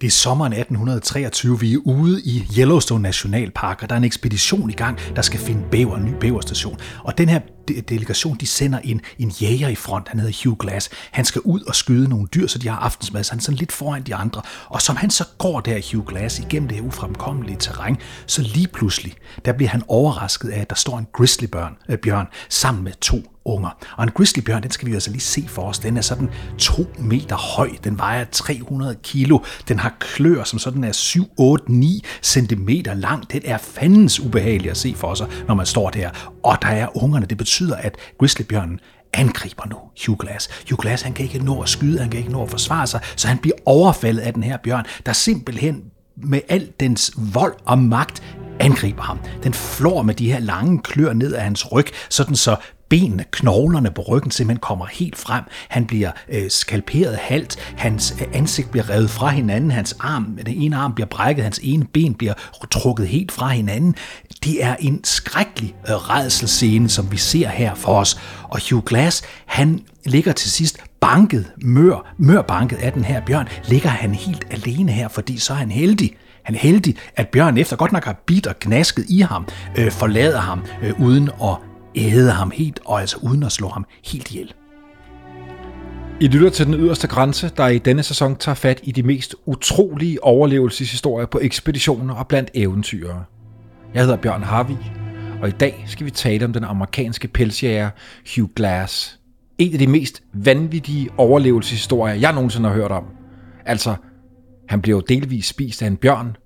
Det er sommeren 1823. Vi er ude i Yellowstone Nationalpark, og der er en ekspedition i gang, der skal finde bæver, en ny bæverstation. Og den her delegation, de sender en, en jæger i front, han hedder Hugh Glass. Han skal ud og skyde nogle dyr, så de har aftensmad, så han er sådan lidt foran de andre. Og som han så går der, Hugh Glass, igennem det her ufremkommelige terræn, så lige pludselig, der bliver han overrasket af, at der står en grizzlybjørn øh, bjørn, sammen med to unger. Og en grizzlybjørn, den skal vi altså lige se for os. Den er sådan to meter høj. Den vejer 300 kilo. Den har klør, som sådan er 7, 8, 9 centimeter lang. Den er fandens ubehagelig at se for sig, når man står der. Og der er ungerne. Det betyder, at grizzlybjørnen angriber nu Hugh Glass. Hugh Glass, han kan ikke nå at skyde, han kan ikke nå at forsvare sig, så han bliver overfaldet af den her bjørn, der simpelthen med al dens vold og magt angriber ham. Den flår med de her lange klør ned af hans ryg, sådan så benene, knoglerne på ryggen simpelthen kommer helt frem. Han bliver øh, skalperet halvt, hans øh, ansigt bliver revet fra hinanden, hans arm, den ene arm bliver brækket, hans ene ben bliver trukket helt fra hinanden. Det er en skrækkelig øh, redselscene, som vi ser her for os. Og Hugh Glass, han ligger til sidst banket, mør, mør banket af den her bjørn, ligger han helt alene her, fordi så er han heldig. Han er heldig, at bjørnen efter godt nok har bidt og gnasket i ham, øh, forlader ham øh, uden at æde ham helt, og altså uden at slå ham helt ihjel. I lytter til den yderste grænse, der i denne sæson tager fat i de mest utrolige overlevelseshistorier på ekspeditioner og blandt eventyrere. Jeg hedder Bjørn Harvig, og i dag skal vi tale om den amerikanske pelsjæger Hugh Glass. En af de mest vanvittige overlevelseshistorier, jeg nogensinde har hørt om. Altså, han bliver jo delvis spist af en bjørn,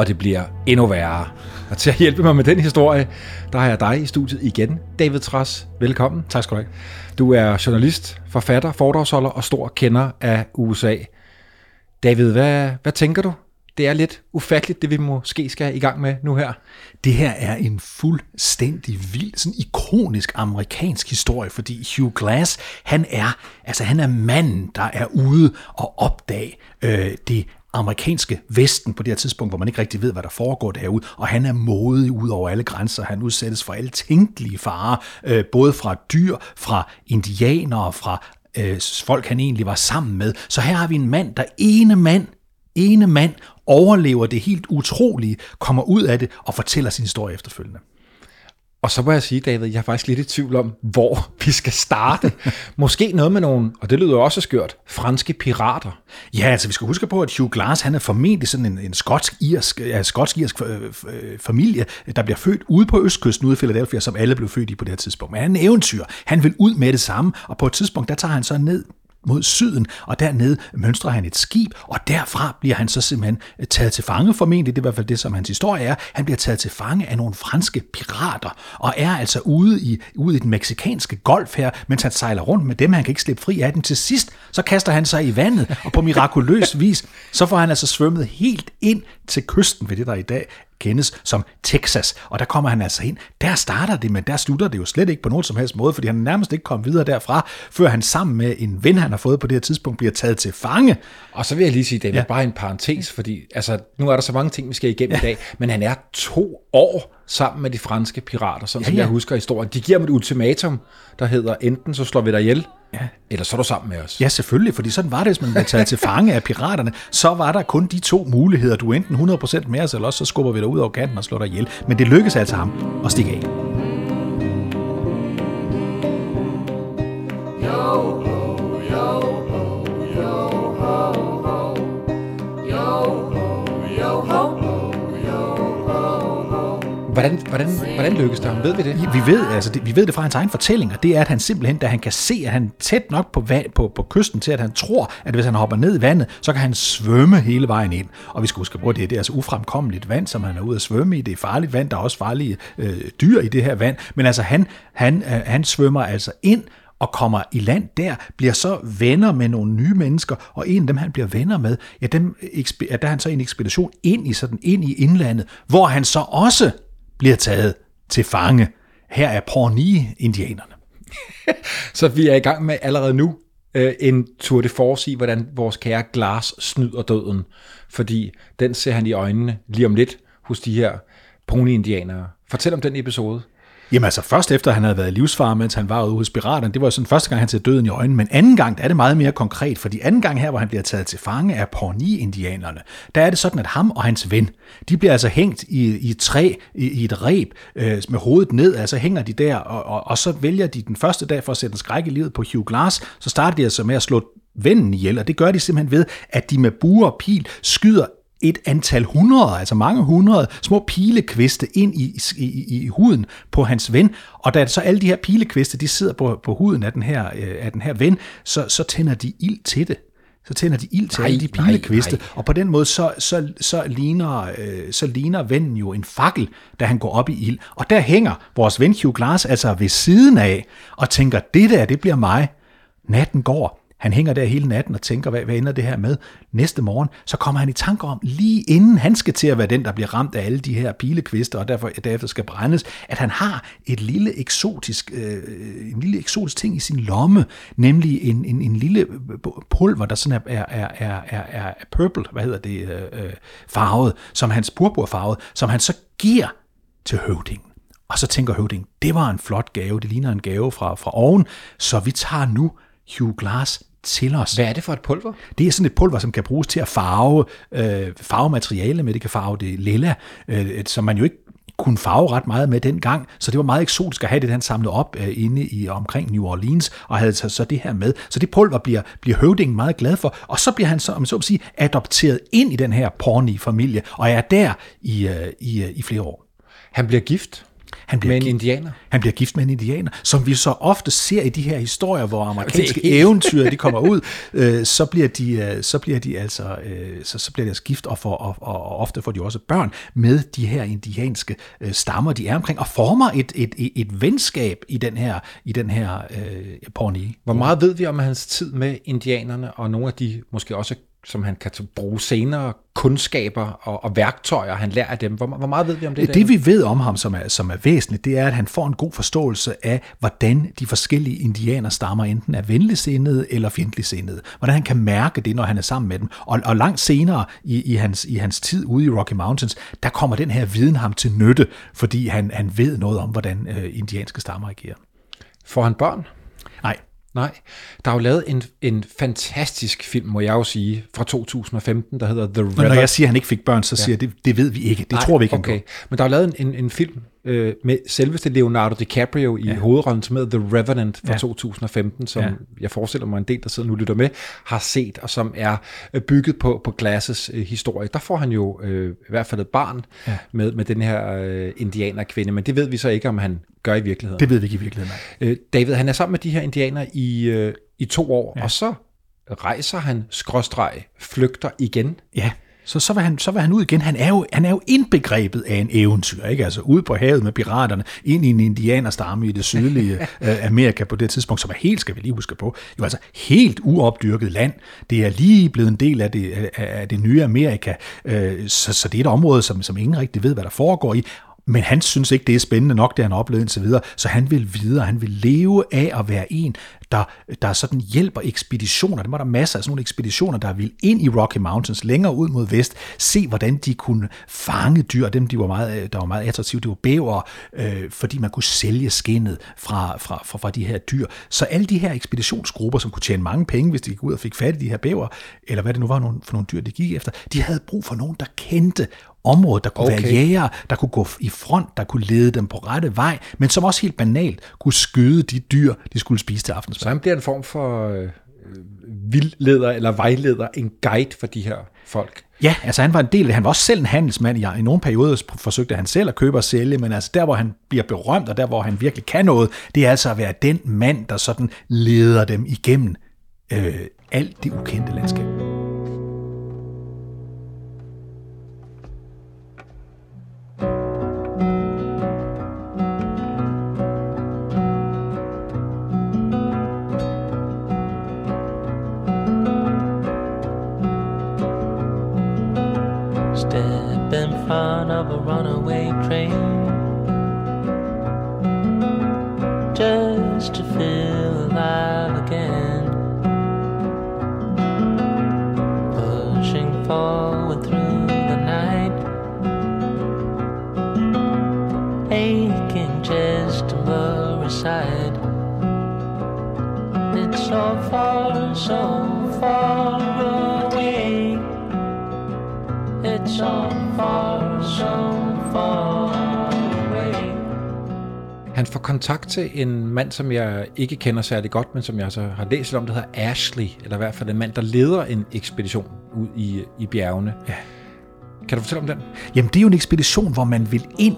og det bliver endnu værre. Og til at hjælpe mig med den historie, der har jeg dig i studiet igen, David Tras. Velkommen. Tak skal du have. Du er journalist, forfatter, foredragsholder og stor kender af USA. David, hvad, hvad tænker du? Det er lidt ufatteligt, det vi måske skal i gang med nu her. Det her er en fuldstændig vild, sådan ikonisk amerikansk historie, fordi Hugh Glass, han er, altså han er manden, der er ude og opdage øh, det amerikanske vesten på det her tidspunkt, hvor man ikke rigtig ved, hvad der foregår derude, og han er modig ud over alle grænser. Han udsættes for alle tænkelige farer, øh, både fra dyr, fra indianere, fra øh, folk, han egentlig var sammen med. Så her har vi en mand, der ene mand, ene mand overlever det helt utrolige, kommer ud af det og fortæller sin historie efterfølgende. Og så må jeg sige, David, jeg er faktisk lidt i tvivl om, hvor vi skal starte. Måske noget med nogle, og det lyder også skørt, franske pirater. Ja, altså vi skal huske på, at Hugh Glass, han er formentlig sådan en, en skotsk-irsk ja, skotsk-irsk øh, øh, familie, der bliver født ude på østkysten ude i Philadelphia, som alle blev født i på det her tidspunkt. Men han er en eventyr. Han vil ud med det samme, og på et tidspunkt, der tager han så ned mod syden, og dernede mønstrer han et skib, og derfra bliver han så simpelthen øh, taget til fange, formentlig, det er i hvert fald det, som hans historie er. Han bliver taget til fange af nogle franske pirater, og er altså ude i, ude i den meksikanske golf her, mens han sejler rundt med dem, han kan ikke slippe fri af dem. Til sidst, så kaster han sig i vandet, og på mirakuløs vis, så får han altså svømmet helt ind til kysten ved det, der i dag kendes som Texas. Og der kommer han altså ind. Der starter det, men der slutter det jo slet ikke på nogen som helst måde, fordi han er nærmest ikke kommet videre derfra, før han sammen med en ven, han har fået på det her tidspunkt, bliver taget til fange. Og så vil jeg lige sige, David, Ja. ja. bare en parentes, fordi altså, nu er der så mange ting, vi skal igennem ja. i dag, men han er to år sammen med de franske pirater, sådan ja, som ja. jeg husker historien. De giver ham et ultimatum, der hedder, enten så slår vi dig ihjel, ja. eller så er du sammen med os. Ja, selvfølgelig, fordi sådan var det, hvis man blev taget til fange af piraterne, så var der kun de to muligheder. Du er enten 100% med os, eller også så skubber vi dig ud over kanten og slår dig ihjel. Men det lykkedes altså ham at stikke af. Hvordan, hvordan, hvordan lykkes det ham? Ved vi det? Vi ved, altså det, vi ved det fra hans egen fortælling, og det er, at han simpelthen, da han kan se, at han er tæt nok på, vand, på, på kysten til, at han tror, at hvis han hopper ned i vandet, så kan han svømme hele vejen ind. Og vi skal huske på, at det, det er altså ufremkommeligt vand, som han er ude at svømme i. Det er farligt vand, der er også farlige øh, dyr i det her vand. Men altså, han, han, øh, han svømmer altså ind, og kommer i land der, bliver så venner med nogle nye mennesker, og en af dem, han bliver venner med, ja, dem, ja der er han så i en ekspedition ind i, sådan, ind i indlandet, hvor han så også bliver taget til fange. Her er Pawnee-indianerne. Så vi er i gang med allerede nu øh, en tour de force i, hvordan vores kære glas snyder døden. Fordi den ser han i øjnene lige om lidt hos de her pony-indianere. Fortæl om den episode. Jamen altså først efter han havde været livsfar, mens han var ude hos piraterne, det var sådan første gang, han ser døden i øjnene, men anden gang, der er det meget mere konkret, fordi anden gang her, hvor han bliver taget til fange af Pawnee-indianerne, der er det sådan, at ham og hans ven, de bliver altså hængt i, i et træ, i, i et reb, øh, med hovedet ned, altså hænger de der, og, og, og så vælger de den første dag for at sætte en skræk i livet på Hugh Glass, så starter de altså med at slå vennen ihjel, og det gør de simpelthen ved, at de med buer og pil skyder et antal hundrede, altså mange hundrede små pilekviste ind i, i, i huden på hans ven, og da så alle de her pilekviste, de sidder på, på huden af den her, øh, af den her ven, så, så tænder de ild til det. Så tænder de ild til nej, alle de pilekviste, nej, nej. og på den måde så, så, så, ligner, øh, så ligner vennen jo en fakkel, da han går op i ild. Og der hænger vores ven Hugh Glass altså ved siden af, og tænker, det der, det bliver mig. Natten går, han hænger der hele natten og tænker, hvad, hvad ender det her med? Næste morgen, så kommer han i tanke om, lige inden han skal til at være den, der bliver ramt af alle de her pilekvister, og derfor derefter skal brændes, at han har et lille eksotisk, øh, en lille eksotisk ting i sin lomme, nemlig en, en, en lille pulver, der sådan er, er, er, er, er purple, hvad hedder det, øh, øh, farvet, som hans purpurfarvet, som han så giver til høvdingen. Og så tænker høvdingen, det var en flot gave, det ligner en gave fra, fra oven, så vi tager nu Hugh Glass til os. Hvad er det for et pulver? Det er sådan et pulver, som kan bruges til at farve, øh, farve materiale med. Det kan farve det lilla, øh, som man jo ikke kunne farve ret meget med dengang, så det var meget eksotisk at have det, han samlede op øh, inde i omkring New Orleans, og havde så, så det her med. Så det pulver bliver, bliver høvdingen meget glad for, og så bliver han så, om så at sige, adopteret ind i den her Pawnee-familie, og er der i, øh, i, øh, i flere år. Han bliver gift? Han bliver med en gift, indianer? Han bliver gift med en indianer, som vi så ofte ser i de her historier, hvor amerikanske eventyr de kommer ud, øh, så bliver de, øh, så bliver de altså, øh, så, så bliver deres gift, og, for, og, og, og ofte får de også børn med de her indianske øh, stammer, de er omkring, og former et, et, et, et venskab i den her, i den her øh, Pawnee. Hvor meget ved vi om hans tid med indianerne, og nogle af de måske også som han kan bruge senere, kundskaber og, og værktøjer, han lærer af dem. Hvor, hvor meget ved vi om det? Det, der? vi ved om ham, som er, som er væsentligt, det er, at han får en god forståelse af, hvordan de forskellige indianerstammer enten er venligsindede eller fjendtligsindede. Hvordan han kan mærke det, når han er sammen med dem. Og, og langt senere i, i, hans, i hans tid ude i Rocky Mountains, der kommer den her viden ham til nytte, fordi han, han ved noget om, hvordan øh, indianske stammer agerer. Får han børn? Nej, der er jo lavet en, en fantastisk film, må jeg jo sige, fra 2015, der hedder The River. når jeg siger, at han ikke fik børn, så siger jeg, det, det ved vi ikke. Det Nej, tror vi ikke okay. Men der er lavet en, en film, øh, med selveste Leonardo DiCaprio i ja. hovedrollen, som hedder The Revenant fra ja. 2015, som ja. jeg forestiller mig en del, der sidder nu lytter med, har set, og som er øh, bygget på, på Glasses øh, historie. Der får han jo øh, i hvert fald et barn ja. med, med den her øh, indianerkvinde, men det ved vi så ikke, om han gør i virkeligheden. Det ved vi ikke i virkeligheden. Øh, David, han er sammen med de her indianer i, øh, i to år, ja. og så rejser han skråstreg, flygter igen. Ja så, så, var han, så var han ud igen. Han er, jo, han er jo indbegrebet af en eventyr, ikke? Altså ude på havet med piraterne, ind i en indianerstamme i det sydlige øh, Amerika på det tidspunkt, som er helt, skal vi lige huske på, jo altså helt uopdyrket land. Det er lige blevet en del af det, af, det nye Amerika, øh, så, så det er et område, som, som ingen rigtig ved, hvad der foregår i. Men han synes ikke, det er spændende nok, det han har oplevet indtil videre, så han vil videre. Han vil leve af at være en, der, der sådan hjælper ekspeditioner. Der var der masser af sådan nogle ekspeditioner, der ville ind i Rocky Mountains, længere ud mod vest, se hvordan de kunne fange dyr, dem de var meget, der var meget attraktive, det var bæver, øh, fordi man kunne sælge skinnet fra, fra, fra, fra de her dyr. Så alle de her ekspeditionsgrupper, som kunne tjene mange penge, hvis de gik ud og fik fat i de her bæver, eller hvad det nu var for nogle dyr, de gik efter, de havde brug for nogen, der kendte område, der kunne okay. være jæger, der kunne gå i front, der kunne lede dem på rette vej, men som også helt banalt kunne skyde de dyr, de skulle spise til aftensmad. Så han bliver en form for øh, vildleder eller vejleder, en guide for de her folk. Ja, altså han var en del af Han var også selv en handelsmand. Ja, I nogle perioder forsøgte han selv at købe og sælge, men altså der, hvor han bliver berømt, og der, hvor han virkelig kan noget, det er altså at være den mand, der sådan leder dem igennem øh, alt det ukendte landskab. chance to feel alive again. Pushing forward through the night, aching chest to lower side. It's so far, so far away. It's so far, so far. Han får kontakt til en mand, som jeg ikke kender særlig godt, men som jeg så har læst om, der hedder Ashley, eller i hvert fald en mand, der leder en ekspedition ud i, i bjergene. Ja. Kan du fortælle om den? Jamen, det er jo en ekspedition, hvor man vil ind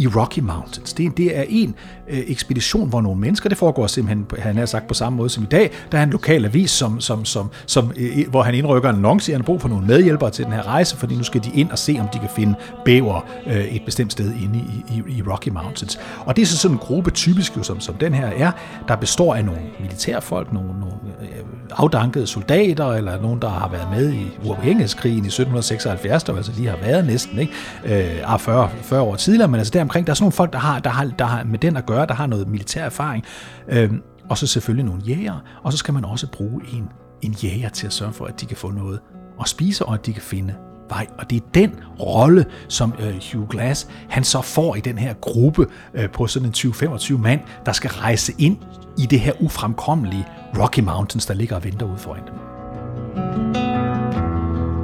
i Rocky Mountains. Det, det er en øh, ekspedition, hvor nogle mennesker, det foregår simpelthen, han har sagt på samme måde som i dag, der er en lokal avis, som, som, som, som, øh, hvor han indrykker en annonce, han har brug for nogle medhjælpere til den her rejse, fordi nu skal de ind og se, om de kan finde bæver øh, et bestemt sted inde i, i, i Rocky Mountains. Og det er så sådan en gruppe, typisk jo, som, som den her er, der består af nogle militærfolk, nogle, nogle øh, afdankede soldater, eller nogen, der har været med i uafhængighedskrigen i 1776, der altså lige har været næsten, ikke? Øh, ah, 40, 40 år tidligere, men altså omkring. der er sådan nogle folk, der har, der har, der har med den at gøre, der har noget militær erfaring, øh, og så selvfølgelig nogle jæger, og så skal man også bruge en, en jæger til at sørge for, at de kan få noget at spise, og at de kan finde vej. Og det er den rolle, som øh, Hugh Glass han så får i den her gruppe øh, på sådan en 20-25 mand, der skal rejse ind i det her ufremkommelige Rocky Mountains, der ligger og venter ude foran dem.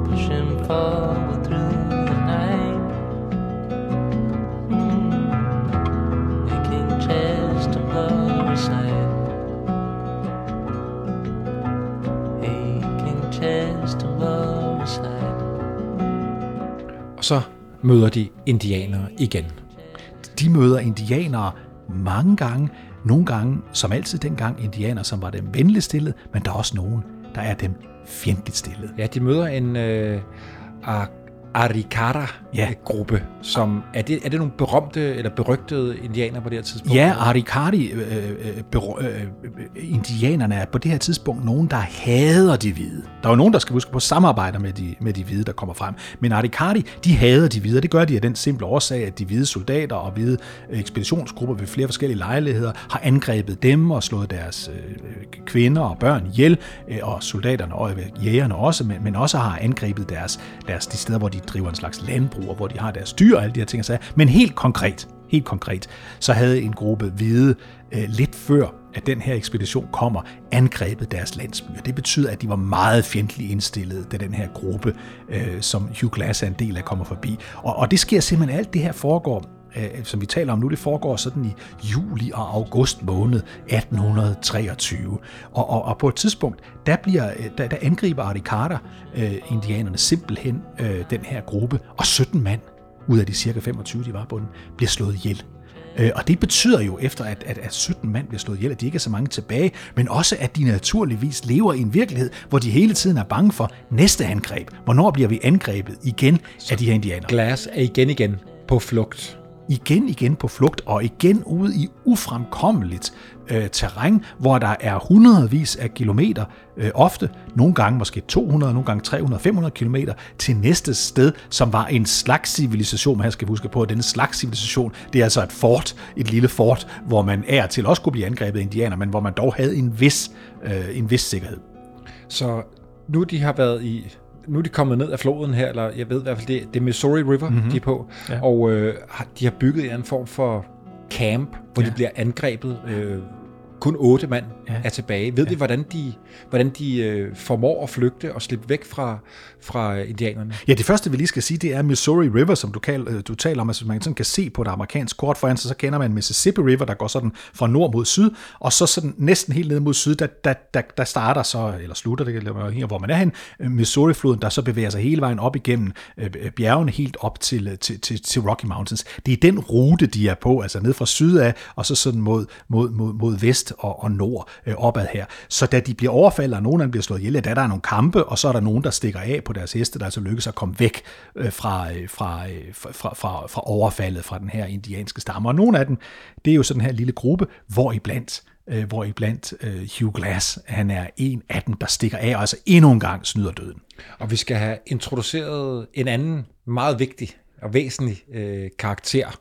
Push and through så møder de indianere igen. De møder indianere mange gange, nogle gange, som altid dengang, indianere, som var dem venligt stillet, men der er også nogen, der er dem fjendtligt stillet. Ja, de møder en øh, Ar- Arikara-gruppe, som er det, er det nogle berømte eller berygtede indianere på det her tidspunkt? Ja, Arikari, øh, øh, berø- øh, indianerne er på det her tidspunkt nogen, der hader de hvide. Der er jo nogen, der skal huske på samarbejder med de, med de hvide, der kommer frem. Men Arikari, de hader de hvide, og det gør de af den simple årsag, at de hvide soldater og hvide ekspeditionsgrupper ved flere forskellige lejligheder har angrebet dem og slået deres øh, kvinder og børn ihjel, øh, og soldaterne og øh, jægerne også, men, men også har angrebet deres, deres, de steder, hvor de driver en slags landbrug, og hvor de har deres dyr og alle de her ting. og. Men helt konkret, helt konkret, så havde en gruppe hvide øh, lidt før at den her ekspedition kommer, angrebet deres landsbyer. Det betyder, at de var meget fjendtligt indstillet, da den her gruppe, øh, som Hugh Glass er en del af, kommer forbi. Og, og det sker simpelthen, alt det her foregår øh, som vi taler om nu, det foregår sådan i juli og august måned 1823. Og, og, og på et tidspunkt, der, bliver, der, der angriber Arikara øh, indianerne simpelthen øh, den her gruppe, og 17 mand ud af de cirka 25, de var på den, bliver slået ihjel. Øh, Og det betyder jo, efter at, at, at 17 mand bliver slået ihjel, at de ikke er så mange tilbage, men også at de naturligvis lever i en virkelighed, hvor de hele tiden er bange for næste angreb. Hvornår bliver vi angrebet igen af de her indianere? Glass er igen igen på flugt igen igen på flugt og igen ude i ufremkommeligt øh, terræn, hvor der er hundredvis af kilometer, øh, ofte nogle gange måske 200, nogle gange 300, 500 kilometer til næste sted, som var en slags civilisation. Man skal huske på, at denne slags civilisation, det er altså et fort, et lille fort, hvor man er til også kunne blive angrebet af indianer, men hvor man dog havde en vis, øh, en vis sikkerhed. Så nu de har været i nu er de kommet ned af floden her, eller jeg ved i hvert fald, det, det er Missouri River, mm-hmm. de er på, ja. og øh, de har bygget en form for camp, hvor ja. de bliver angrebet. Øh, kun otte mand ja. er tilbage. Ved ja. vi, hvordan de, hvordan de øh, formår at flygte og slippe væk fra, fra øh, indianerne? Ja, det første, vi lige skal sige, det er Missouri River, som du, kal, øh, du taler om, altså man sådan kan se på et amerikansk kort foran sig, så kender man Mississippi River, der går sådan fra nord mod syd, og så sådan næsten helt ned mod syd, der, der, der, der starter så, eller slutter det, her, hvor man er hen, øh, Missouri-floden, der så bevæger sig hele vejen op igennem bjergene, helt op til, til, til, til Rocky Mountains. Det er den rute, de er på, altså ned fra syd af, og så sådan mod, mod, mod, mod vest og, og nord øh, opad her. Så da de bliver overfaldet, og nogen af dem bliver slået ihjel, ja, der er der nogle kampe, og så er der nogen, der stikker af på deres heste, der altså lykkes at komme væk øh, fra, øh, fra, øh, fra, fra, fra overfaldet fra den her indianske stamme. Og nogle af dem, det er jo sådan her lille gruppe, hvor iblandt øh, hvor iblandt øh, Hugh Glass, han er en af dem, der stikker af, og altså endnu en gang snyder døden. Og vi skal have introduceret en anden meget vigtig og væsentlig øh, karakter,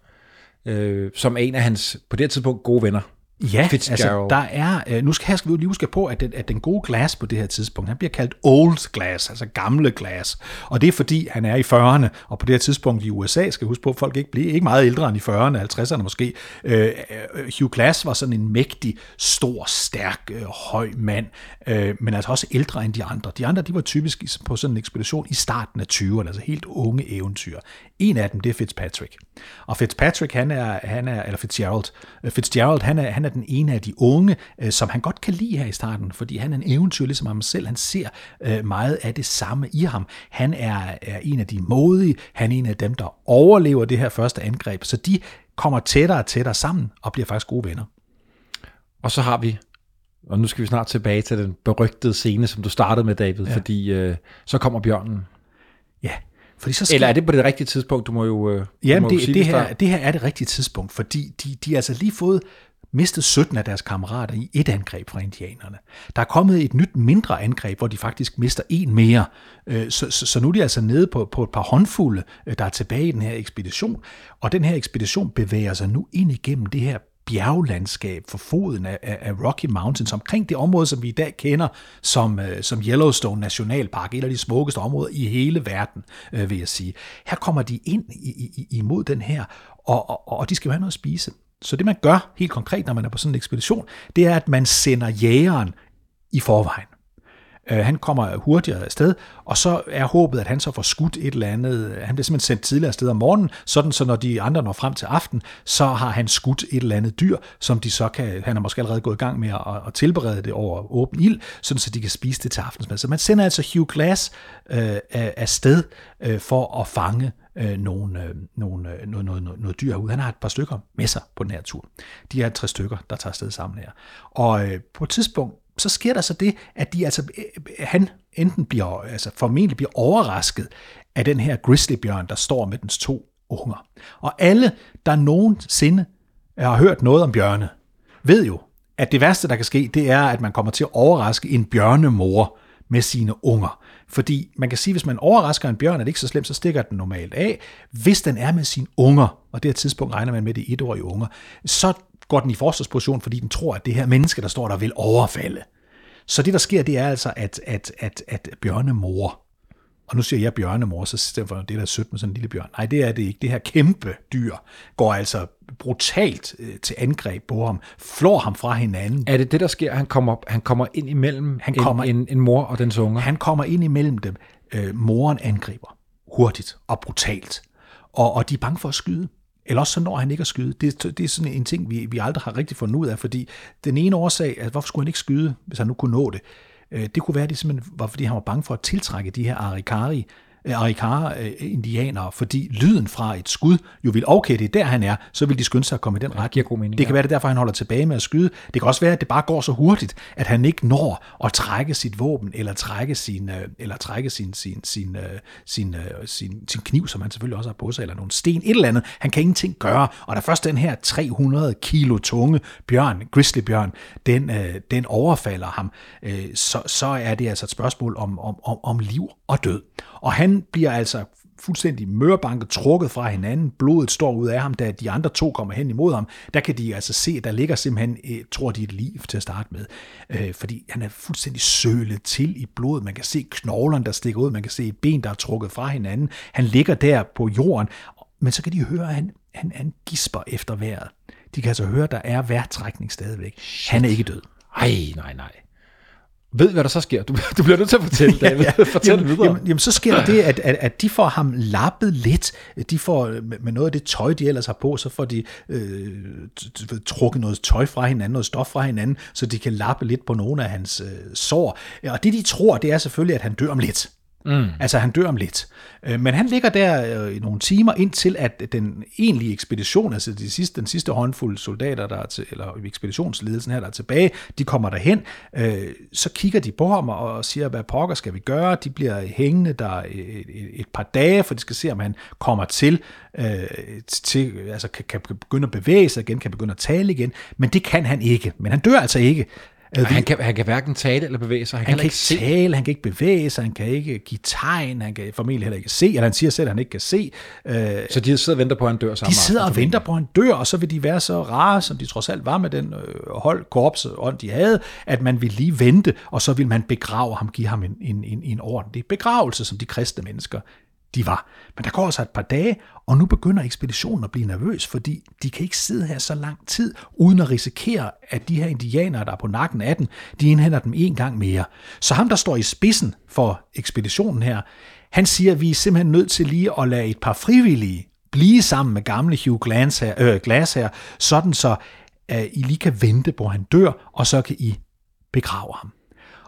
øh, som er en af hans, på det her tidspunkt, gode venner. Ja, altså der er, øh, nu skal, skal vi jo lige huske på, at den, at den gode Glass på det her tidspunkt, han bliver kaldt Old Glass, altså gamle Glass. Og det er fordi, han er i 40'erne, og på det her tidspunkt i USA, skal vi huske på, at folk ikke bliver ikke meget ældre end i 40'erne, 50'erne måske. Øh, øh, Hugh Glass var sådan en mægtig, stor, stærk, øh, høj mand, øh, men altså også ældre end de andre. De andre, de var typisk på sådan en ekspedition i starten af 20'erne, altså helt unge eventyr. En af dem, det er Fitzpatrick. Og Fitzpatrick, han er, han er eller Fitzgerald, øh, Fitzgerald, han er, han er den ene af de unge, øh, som han godt kan lide her i starten, fordi han er en eventyr ligesom ham selv. Han ser øh, meget af det samme i ham. Han er, er en af de modige, han er en af dem, der overlever det her første angreb, så de kommer tættere og tættere sammen og bliver faktisk gode venner. Og så har vi, og nu skal vi snart tilbage til den berygtede scene, som du startede med, David, ja. fordi øh, så kommer bjørnen. Ja, fordi så sker Eller er det på det rigtige tidspunkt? Du må jo, øh, Jamen, må jo det, sige, det, her, det her er det rigtige tidspunkt, fordi de, de har altså lige fået mistet 17 af deres kammerater i et angreb fra indianerne. Der er kommet et nyt mindre angreb, hvor de faktisk mister en mere. Øh, Så, så, så nu er de altså nede på, på et par håndfulde, øh, der er tilbage i den her ekspedition. Og den her ekspedition bevæger sig nu ind igennem det her bjerglandskab for foden af, af, af Rocky Mountains, omkring det område, som vi i dag kender som, øh, som Yellowstone Nationalpark, et af de smukkeste områder i hele verden, øh, vil jeg sige. Her kommer de ind i, i, imod den her, og, og, og de skal jo have noget at spise. Så det man gør helt konkret, når man er på sådan en ekspedition, det er, at man sender jægeren i forvejen. Øh, han kommer hurtigere afsted, og så er håbet, at han så får skudt et eller andet. Han bliver simpelthen sendt tidligere afsted om morgenen, sådan så når de andre når frem til aften, så har han skudt et eller andet dyr, som de så kan, han har måske allerede gået i gang med at, at tilberede det over åben ild, sådan så de kan spise det til aftensmad. Så man sender altså Hugh Glass øh, afsted øh, for at fange øh, nogle, øh, nogle, øh, noget, noget, noget, noget dyr herude. Han har et par stykker med sig på den her tur. De er tre stykker, der tager afsted sammen her. Og øh, på et tidspunkt, så sker der så det, at de altså, øh, han enten bliver, altså formentlig bliver overrasket af den her grizzlybjørn, der står med dens to unger. Og alle, der nogensinde har hørt noget om bjørne, ved jo, at det værste, der kan ske, det er, at man kommer til at overraske en bjørnemor med sine unger. Fordi man kan sige, hvis man overrasker en bjørn, er det ikke så slemt, så stikker den normalt af. Hvis den er med sine unger, og det her tidspunkt regner man med det etårige unger, så går den i forsvarsposition, fordi den tror, at det her menneske, der står der, vil overfalde. Så det, der sker, det er altså, at, at, at, at bjørnemor, og nu siger jeg bjørnemor, så stedet for det der er sødt med sådan en lille bjørn. Nej, det er det ikke. Det her kæmpe dyr går altså brutalt øh, til angreb på ham, flår ham fra hinanden. Er det det, der sker? Han kommer, han kommer ind imellem Han en, kommer- en, en mor og dens unger? Han kommer ind imellem dem. Øh, moren angriber hurtigt og brutalt. Og, og de er bange for at skyde. Eller også så når han ikke at skyde. Det, det er sådan en ting, vi, vi aldrig har rigtig fundet ud af, fordi den ene årsag, at hvorfor skulle han ikke skyde, hvis han nu kunne nå det, øh, det kunne være, at det simpelthen var, fordi han var bange for at tiltrække de her arikari, Arikara-indianere, fordi lyden fra et skud jo vil, okay, det er der han er, så vil de skynde sig at komme i den retning. giver god mening, det kan ja. være, det er derfor, han holder tilbage med at skyde. Det kan også være, at det bare går så hurtigt, at han ikke når at trække sit våben, eller trække sin, øh, eller trække sin, sin, sin, øh, sin, øh, sin, sin kniv, som han selvfølgelig også har på sig, eller nogle sten, et eller andet. Han kan ingenting gøre. Og da først den her 300 kilo tunge bjørn, grizzlybjørn, den, øh, den overfalder ham, øh, så, så er det altså et spørgsmål om, om, om, om liv og død. Og han bliver altså fuldstændig mørbanket, trukket fra hinanden. Blodet står ud af ham, da de andre to kommer hen imod ham. Der kan de altså se, at der ligger simpelthen, øh, tror de, et liv til at starte med. Øh, fordi han er fuldstændig sølet til i blodet. Man kan se knoglerne, der stikker ud. Man kan se et ben, der er trukket fra hinanden. Han ligger der på jorden. Men så kan de høre, at han, han, han gisper efter vejret. De kan altså høre, at der er vejrtrækning stadigvæk. Han er ikke død. Ej, nej, nej. Ved, hvad der så sker? Du, du bliver nødt til at fortælle, David. Ja, ja. Fortæl jamen, videre. Jamen, jamen, så sker det, at, at, at de får ham lappet lidt. De får med med noget af det tøj, de ellers har på, så får de øh, trukket noget tøj fra hinanden, noget stof fra hinanden, så de kan lappe lidt på nogle af hans øh, sår. Og det, de tror, det er selvfølgelig, at han dør om lidt. Mm. Altså, han dør om lidt. Øh, men han ligger der øh, i nogle timer, indtil at den egentlige ekspedition, altså de sidste, den sidste håndfuld soldater, der er til, eller ekspeditionsledelsen her, der er tilbage, de kommer derhen, øh, så kigger de på ham og siger, hvad pokker skal vi gøre? De bliver hængende der et, et, par dage, for de skal se, om han kommer til, til altså kan, kan begynde at bevæge sig igen, kan begynde at tale igen, men det kan han ikke. Men han dør altså ikke. Og han, kan, han kan hverken tale eller bevæge sig. Han, Han kan ikke ikke se. tale, han kan ikke bevæge sig, han kan ikke give tegn, han kan formentlig heller ikke se, eller han siger selv, at han ikke kan se. Øh, Så de sidder og venter på, at han dør sammen. de sidder og venter på, at han dør, og så vil de være så rare, som de trods alt var med den øh, hold korps ånd, de havde, at man vil lige vente, og så vil man begrave ham, give ham en, en, en, en ordentlig begravelse, som de kristne mennesker de var. Men der går altså et par dage, og nu begynder ekspeditionen at blive nervøs, fordi de kan ikke sidde her så lang tid, uden at risikere, at de her indianere, der er på nakken af den, de indhenter dem en gang mere. Så ham, der står i spidsen for ekspeditionen her, han siger, at vi er simpelthen nødt til lige at lade et par frivillige blive sammen med gamle Hugh Glass her, øh, Glass her sådan så at I lige kan vente hvor han dør, og så kan I begrave ham.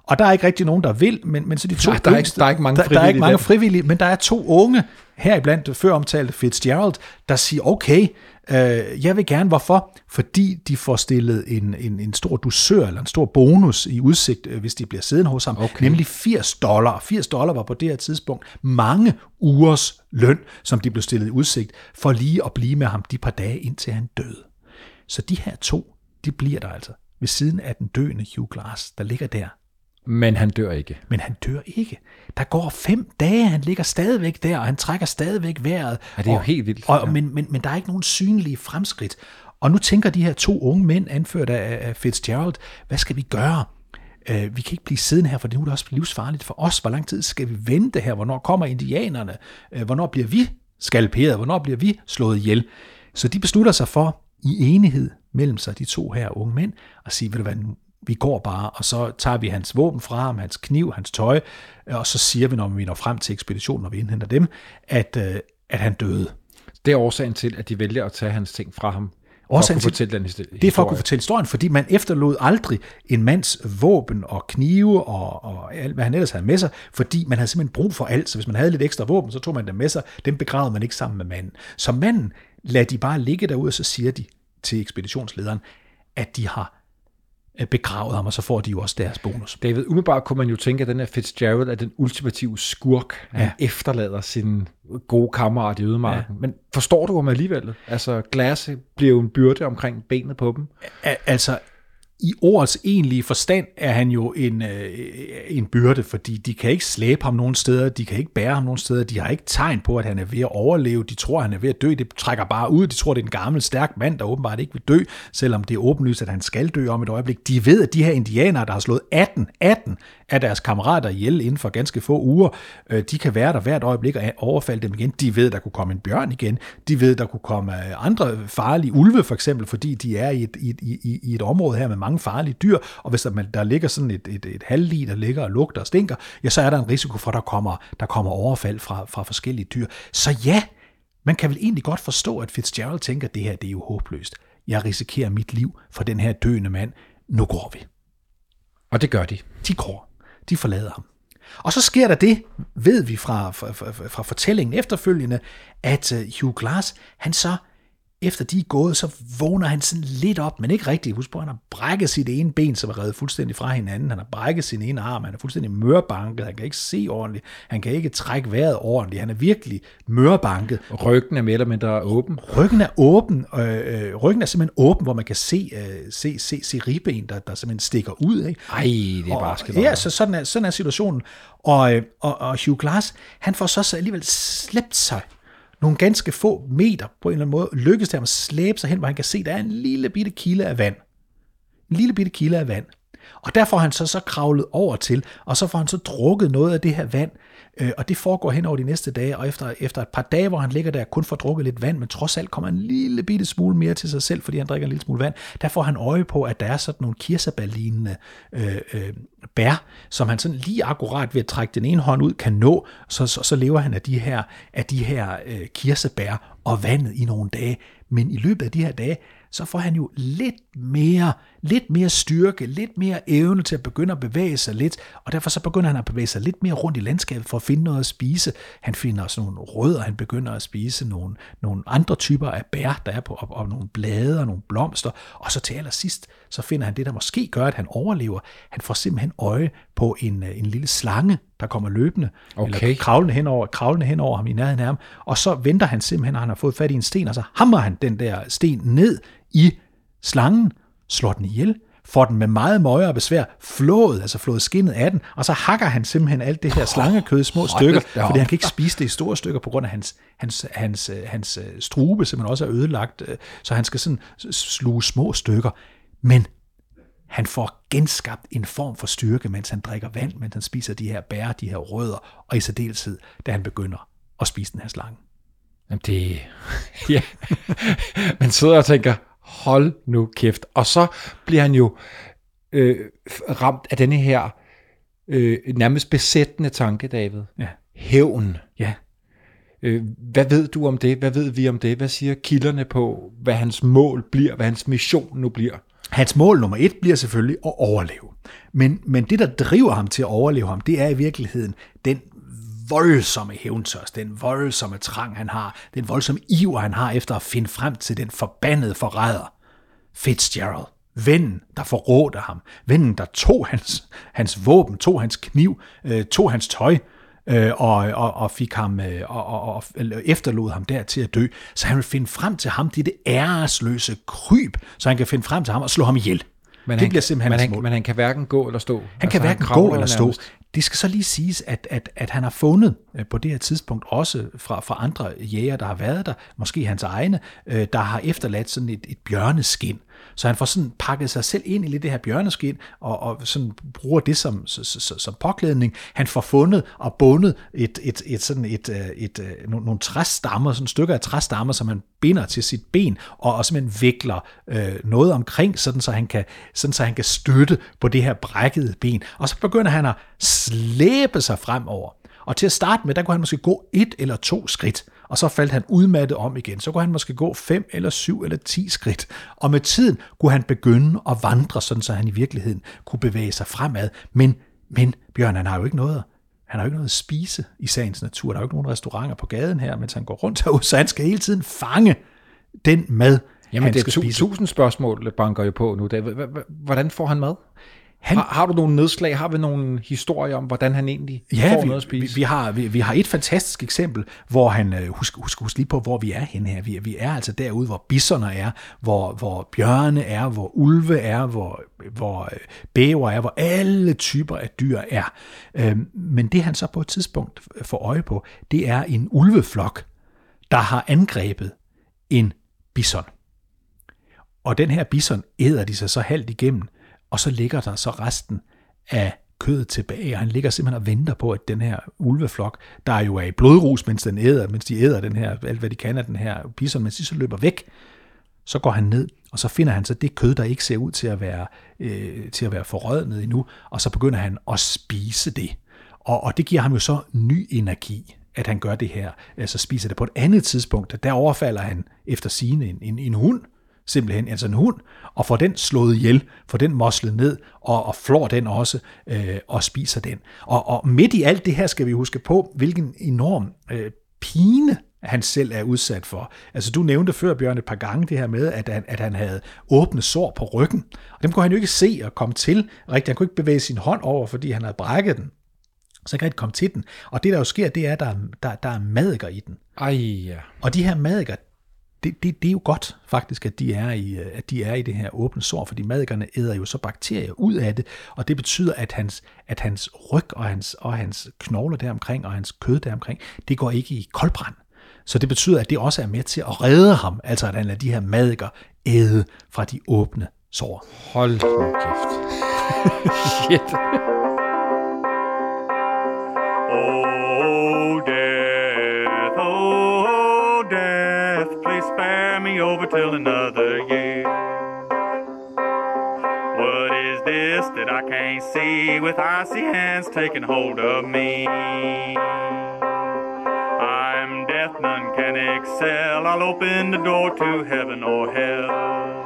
Og der er ikke rigtig nogen, der vil, men, men så de to Nej, der er ikke- yngste- der er ikke mange der, der er frivillige ikke mange frivillige, men der er to unge, heriblandt før omtalte Fitzgerald, der siger, okay, øh, jeg vil gerne. Hvorfor? Fordi de får stillet en, en, en stor dusør, eller en stor bonus i udsigt, øh, hvis de bliver siddende hos ham, Okay. nemlig 80 dollar. 80 dollar var på det her tidspunkt mange ugers løn, som de blev stillet i udsigt, for lige at blive med ham de par dage, indtil han døde. Så de her to, de bliver der altså ved siden af den døende Hugh Glass, der ligger der Men han dør ikke. men han dør ikke. Der går fem dage, han ligger stadigvæk der, og han trækker stadigvæk vejret. Ja, det er jo og, helt vildt. Og, Ja. men, men, men der er ikke nogen synlige fremskridt. Og nu tænker de her to unge mænd, anført af, af Fitzgerald, hvad skal vi gøre? Øh, vi kan ikke blive siddende her, for nu er det også livsfarligt for os. Hvor lang tid skal vi vente her? Hvornår kommer indianerne? Øh, hvornår bliver vi skalperet? Hvornår bliver vi slået ihjel? Så de beslutter sig for, i enighed mellem sig, de to her unge mænd, at sige, ved du nu- vi går bare, og så tager vi hans våben fra ham, hans kniv, hans tøj, og så siger vi, når vi når frem til ekspeditionen, når vi indhenter dem, at, øh, at han døde. Det er årsagen til, at de vælger at tage hans ting fra ham. For Årsagen at kunne til- fortælle den historie. Det er for at kunne fortælle historien, fordi man efterlod aldrig en mands våben og knive og, og alt, hvad han ellers havde med sig, fordi man havde simpelthen brug for alt. Så hvis man havde lidt ekstra våben, så tog man dem med sig. Dem begravede man ikke sammen med manden. Så manden lader de bare ligge derude, og så siger de til ekspeditionslederen, at de har øh, begravet ham, og så får de jo også deres bonus. David, umiddelbart kunne man jo tænke, at den her Fitzgerald er den ultimative skurk. Han Ja. efterlader sin gode kammerat i ødemarken. Ja. Men forstår du ham alligevel? Altså, Glass bliver jo en byrde omkring benet på dem. Al- Altså, i ordets egentlige forstand er han jo en, øh, en byrde, fordi de kan ikke slæbe ham nogen steder, de kan ikke bære ham nogen steder, de har ikke tegn på, at han er ved at overleve, de tror, at han er ved at dø, det trækker bare ud, de tror, det er en gammel, stærk mand, der åbenbart ikke vil dø, selvom det er åbenlyst, at han skal dø om et øjeblik. De ved, at de her indianere, der har slået 18, 18 af deres kammerater ihjel inden for ganske få uger, øh, de kan være der hvert øjeblik og overfalde dem igen. De ved, der kunne komme en bjørn igen. De ved, der kunne komme øh, andre farlige ulve, for eksempel, fordi de er i et, i, et- i, i- i et område her med mange farlige dyr, og hvis der, der ligger sådan et, et, et halvlig, der ligger og lugter og stinker, ja, så er der en risiko for, at der kommer, der kommer overfald fra, fra forskellige dyr. Så ja, man kan vel egentlig godt forstå, at Fitzgerald tænker, at det her det er jo håbløst. Jeg risikerer mit liv for den her døende mand. Nu går vi. Og det gør de. De går. De forlader ham. Og så sker der det, ved vi fra, fra, fra, fra fortællingen efterfølgende, at øh, Hugh Glass, han så, efter de er gået, så vågner han sådan lidt op, men ikke rigtigt. Husk på, han har brækket sit ene ben, som er reddet fuldstændig fra hinanden. Han har brækket sin ene arm, han er fuldstændig mørbanket, han kan ikke se ordentligt, han kan ikke trække vejret ordentligt, han er virkelig mørbanket. Ryggen er mere eller mindre åben. Ryggen er åben, øh, øh, ryggen er simpelthen åben, hvor man kan se, øh, se, se, se ribben, der, der simpelthen stikker ud. Ikke? Ej, det er bare. Ja, så sådan er, sådan er situationen. Og, øh, og, og Hugh Glass, han får så, så alligevel slæbt sig nogle ganske få meter på en eller anden måde, lykkes det ham at slæbe sig hen, hvor han kan se, der er en lille bitte kilde af vand. En lille bitte kilde af vand. Og der får han så, så kravlet over til, og så får han så drukket noget af det her vand, øh, og det foregår hen over de næste dage, og efter, efter et par dage, hvor han ligger der, kun får drukket lidt vand, men trods alt kommer en lille bitte smule mere til sig selv, fordi han drikker en lille smule vand, der får han øje på, at der er sådan nogle kirsebærlignende øh, øh, bær, som han sådan lige akkurat ved at trække den ene hånd ud kan nå, så, så, så lever han af de her, af de her øh, kirsebær og vandet i nogle dage. Men i løbet af de her dage, så får han jo lidt mere, lidt mere styrke, lidt mere evne til at begynde at bevæge sig lidt, og derfor så begynder han at bevæge sig lidt mere rundt i landskabet for at finde noget at spise. Han finder også nogle rødder, han begynder at spise nogle, nogle andre typer af bær, der er på, og, og nogle blade og nogle blomster, og så til allersidst, så finder han det, der måske gør, at han overlever. Han får simpelthen øje på en, øh, en lille slange, der kommer løbende, Okay. eller kravlende henover, kravlende henover ham i nærheden af ham, og så venter han simpelthen, og han har fået fat i en sten, og så hammer han den der sten ned i slangen, slår den ihjel, får den med meget møje og besvær flået, altså flået skinnet af den, og så hakker han simpelthen alt det her slangekød i små stykker, fordi han kan ikke spise det i store stykker på grund af hans, hans, hans, hans øh, strube, simpelthen også er ødelagt, øh, så han skal sådan sluge små stykker. Men han får genskabt en form for styrke, mens han drikker vand, mens han spiser de her bær, de her rødder, og i særdeleshed, da han begynder at spise den her slange. Jamen det... ja. Man sidder og tænker, hold nu kæft. Og så bliver han jo øh, ramt af denne her øh, nærmest besættende tanke, David. Ja. Hævn. Ja, Øh, hvad ved du om det? Hvad ved vi om det? Hvad siger kilderne på, hvad hans mål bliver, hvad hans mission nu bliver? Hans mål nummer et bliver selvfølgelig at overleve. Men, men det, der driver ham til at overleve ham, det er i virkeligheden den voldsomme hævntørst, den voldsomme trang, han har, den voldsomme iver, han har efter at finde frem til den forbandede forræder. Fitzgerald, vennen, der forrådte ham, vennen, der tog hans, hans våben, tog hans kniv, øh, tog hans tøj, øh, og, og, og fik ham øh, og, og, og efterlod ham der til at dø. Så han vil finde frem til ham, det er det æresløse kryb, så han kan finde frem til ham og slå ham ihjel. Men det han, bliver simpelthen men han, men han kan hverken gå eller stå. Han kan hverken kravler gå eller stå. nærmest. Det skal så lige siges, at, at, at han har fundet øh, på det her tidspunkt også fra, fra andre jæger, der har været der, måske hans egne, øh, der har efterladt sådan et, et bjørneskin. Så han får sådan pakket sig selv ind i lidt det her bjørneskin, og, og sådan bruger det som, som, som, påklædning. Han får fundet og bundet et, et, et, sådan et, øh, et, øh, et, nogle, nogle træstammer, sådan stykker af træstammer, som han binder til sit ben, og, og simpelthen vikler øh, noget omkring, sådan så, han kan, sådan så han kan støtte på det her brækkede ben. Og så begynder han at slæbe sig fremover. Og til at starte med, der kunne han måske gå et eller to skridt, og så faldt han udmattet om igen. Så kunne han måske gå fem eller syv eller ti skridt. Og med tiden kunne han begynde at vandre, sådan så han i virkeligheden kunne bevæge sig fremad. Men, men Bjørn, han har jo ikke noget han har jo ikke noget at spise i sagens natur. Der er jo ikke nogen restauranter på gaden her, mens han går rundt herude, så han skal hele tiden fange den mad, Jamen, han det er skal tu- spise. tusind spørgsmål, banker jo på nu. Hvordan får han mad? Han- Har, har du nogle nedslag? Har vi nogle historier om, hvordan han egentlig Ja, får vi, noget at spise? vi, vi, har, vi, vi har et fantastisk eksempel, hvor han, øh, husk, husk, husk lige på, hvor vi er henne her. Vi, vi er altså derude, hvor bissoner er, hvor, hvor bjørne er, hvor ulve er, hvor, hvor øh, bæver er, hvor alle typer af dyr er. Øhm, Men det han så på et tidspunkt får øje på, det er en ulveflok, der har angrebet en bison. Og den her bison æder de sig så halvt igennem, og så ligger der så resten af kødet tilbage, og han ligger simpelthen og venter på, at den her ulveflok, der jo er i blodrus, mens den æder, mens de æder den her, alt hvad de kan af den her bison, mens de så løber væk, så går han ned, og så finder han så det kød, der ikke ser ud til at være, øh, til at være forrødnet endnu, og så begynder han at spise det. Og, og det giver ham jo så ny energi, at han gør det her, altså spiser det på et andet tidspunkt, der overfalder han efter sine en, en, en hund, simpelthen altså en hund, og får den slået ihjel, får den moslet ned, og, og flår den også, øh, og spiser den. Og, og midt i alt det her skal vi huske på, hvilken enorm øh, pine han selv er udsat for. Altså du nævnte før, Bjørn, et par gange det her med, at han, at han havde åbne sår på ryggen. Og dem kunne han jo ikke se og komme til rigtigt. Han kunne ikke bevæge sin hånd over, fordi han havde brækket den. Så han kan ikke komme til den. Og det, der jo sker, det er, at der, er- der, der er madikker i den. Ej, ja. Og de her madikker, det, det, det er jo godt faktisk, at de, er i, øh, at de er i det her åbne sår, fordi madikkerne æder jo så bakterier ud af det, og det betyder, at hans, at hans ryg og hans, og hans knogler deromkring, og hans kød deromkring, det går ikke i koldbrand. Så det betyder, at det også er med til at redde ham, altså at han lader de her madikker æde fra de åbne sår. Hold nu kæft. Shit. Please spare me over till another year. What is this that I can't see with icy hands taking hold of me? I'm death, none can excel. I'll open the door to heaven or hell.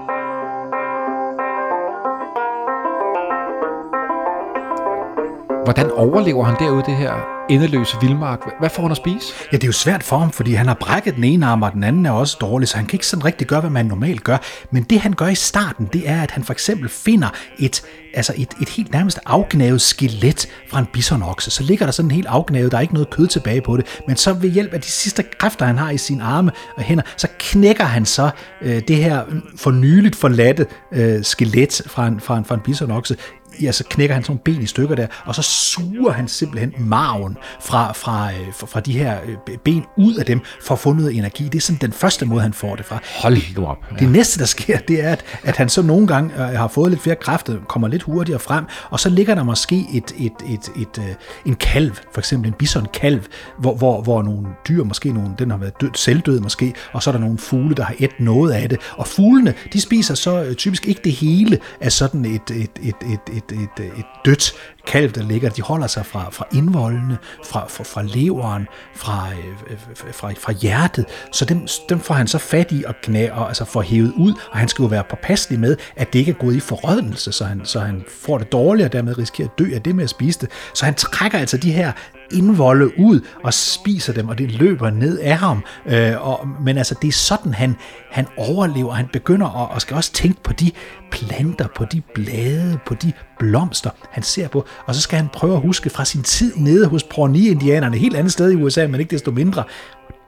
Hvordan overlever han derude det her endeløse vildmark. Hvad får han at spise? Ja, det er jo svært for ham, fordi han har brækket den ene arm, og den anden er også dårlig, så han kan ikke sådan rigtig gøre, hvad man normalt gør. Men det han gør i starten, det er, at han for eksempel finder et, altså et, et helt nærmest afgnavet skelet fra en bisonokse. Så ligger der sådan helt afgnavet, der er ikke noget kød tilbage på det, men så ved hjælp af de sidste kræfter, han har i sine arme og hænder, så knækker han så øh, det her for nyligt forladte øh, skelet fra en, fra en, fra en bisonokse ja, så knækker han sådan nogle ben i stykker der, og så suger han simpelthen marven fra, fra, øh, fra, fra de her øh, ben ud af dem, for at få noget energi. Det er sådan den første måde, han får det fra. Hold nu op. Det næste, der sker, det er, at, at han så nogle gange øh, har fået lidt flere kræfter, kommer lidt hurtigere frem, og så ligger der måske et, et, et, et, øh, en kalv, for eksempel en bison-kalv, hvor, hvor, hvor nogle dyr, måske nogle, den har været død, selvdød måske, og så er der nogle fugle, der har et noget af det. Og fuglene, de spiser så øh, typisk ikke det hele af sådan et, et, et, et, et, et, et dødt kalv, der ligger. De holder sig fra, fra indvoldene, fra, fra, fra leveren, fra, øh, fra, fra hjertet. Så dem, dem får han så fat i og knæ, og altså får hævet ud, og han skal jo være påpasselig med, at det ikke er gået i forrådnelse, så han, så han får det dårligt, og dermed risikerer at dø af det med at spise det. Så han trækker altså de her indvolde ud og spiser dem, og det løber ned af ham. Øh, og, men altså, det er sådan, han, han overlever. Han begynder at, og skal også tænke på de planter, på de blade, på de blomster, han ser på. Og så skal han prøve at huske fra sin tid nede hos Pawnee-indianerne, helt andet sted i USA, men ikke desto mindre.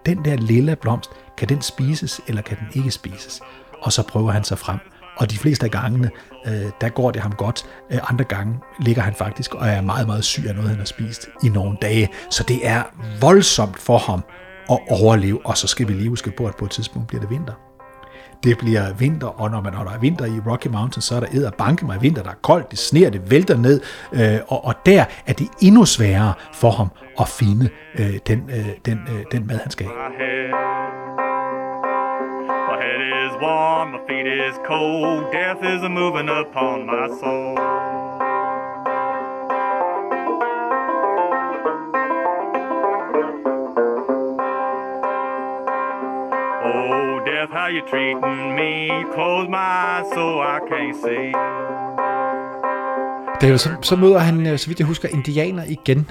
Den der lille blomst, kan den spises, eller kan den ikke spises? Og så prøver han sig frem. Og de fleste af gangene, øh, der går det ham godt. Øh, andre gange ligger han faktisk og er meget, meget syg af noget, han har spist i nogle dage. Så det er voldsomt for ham at overleve. Og så skal vi lige huske på, at på et tidspunkt bliver det vinter. Det bliver vinter, og når, man, holder der vinter i Rocky Mountains, så er der æder banke mig vinter, der er koldt, det sner, det vælter ned, øh, og, og der er det endnu sværere for ham at finde øh, den, øh, den, øh, den mad, han skal have is warm, my feet is cold. Death is a moving upon my soul. Oh, death, how you treating me? Close my eyes so I can't see. David, så, så møder han, øh, så vidt jeg husker, indianer igen,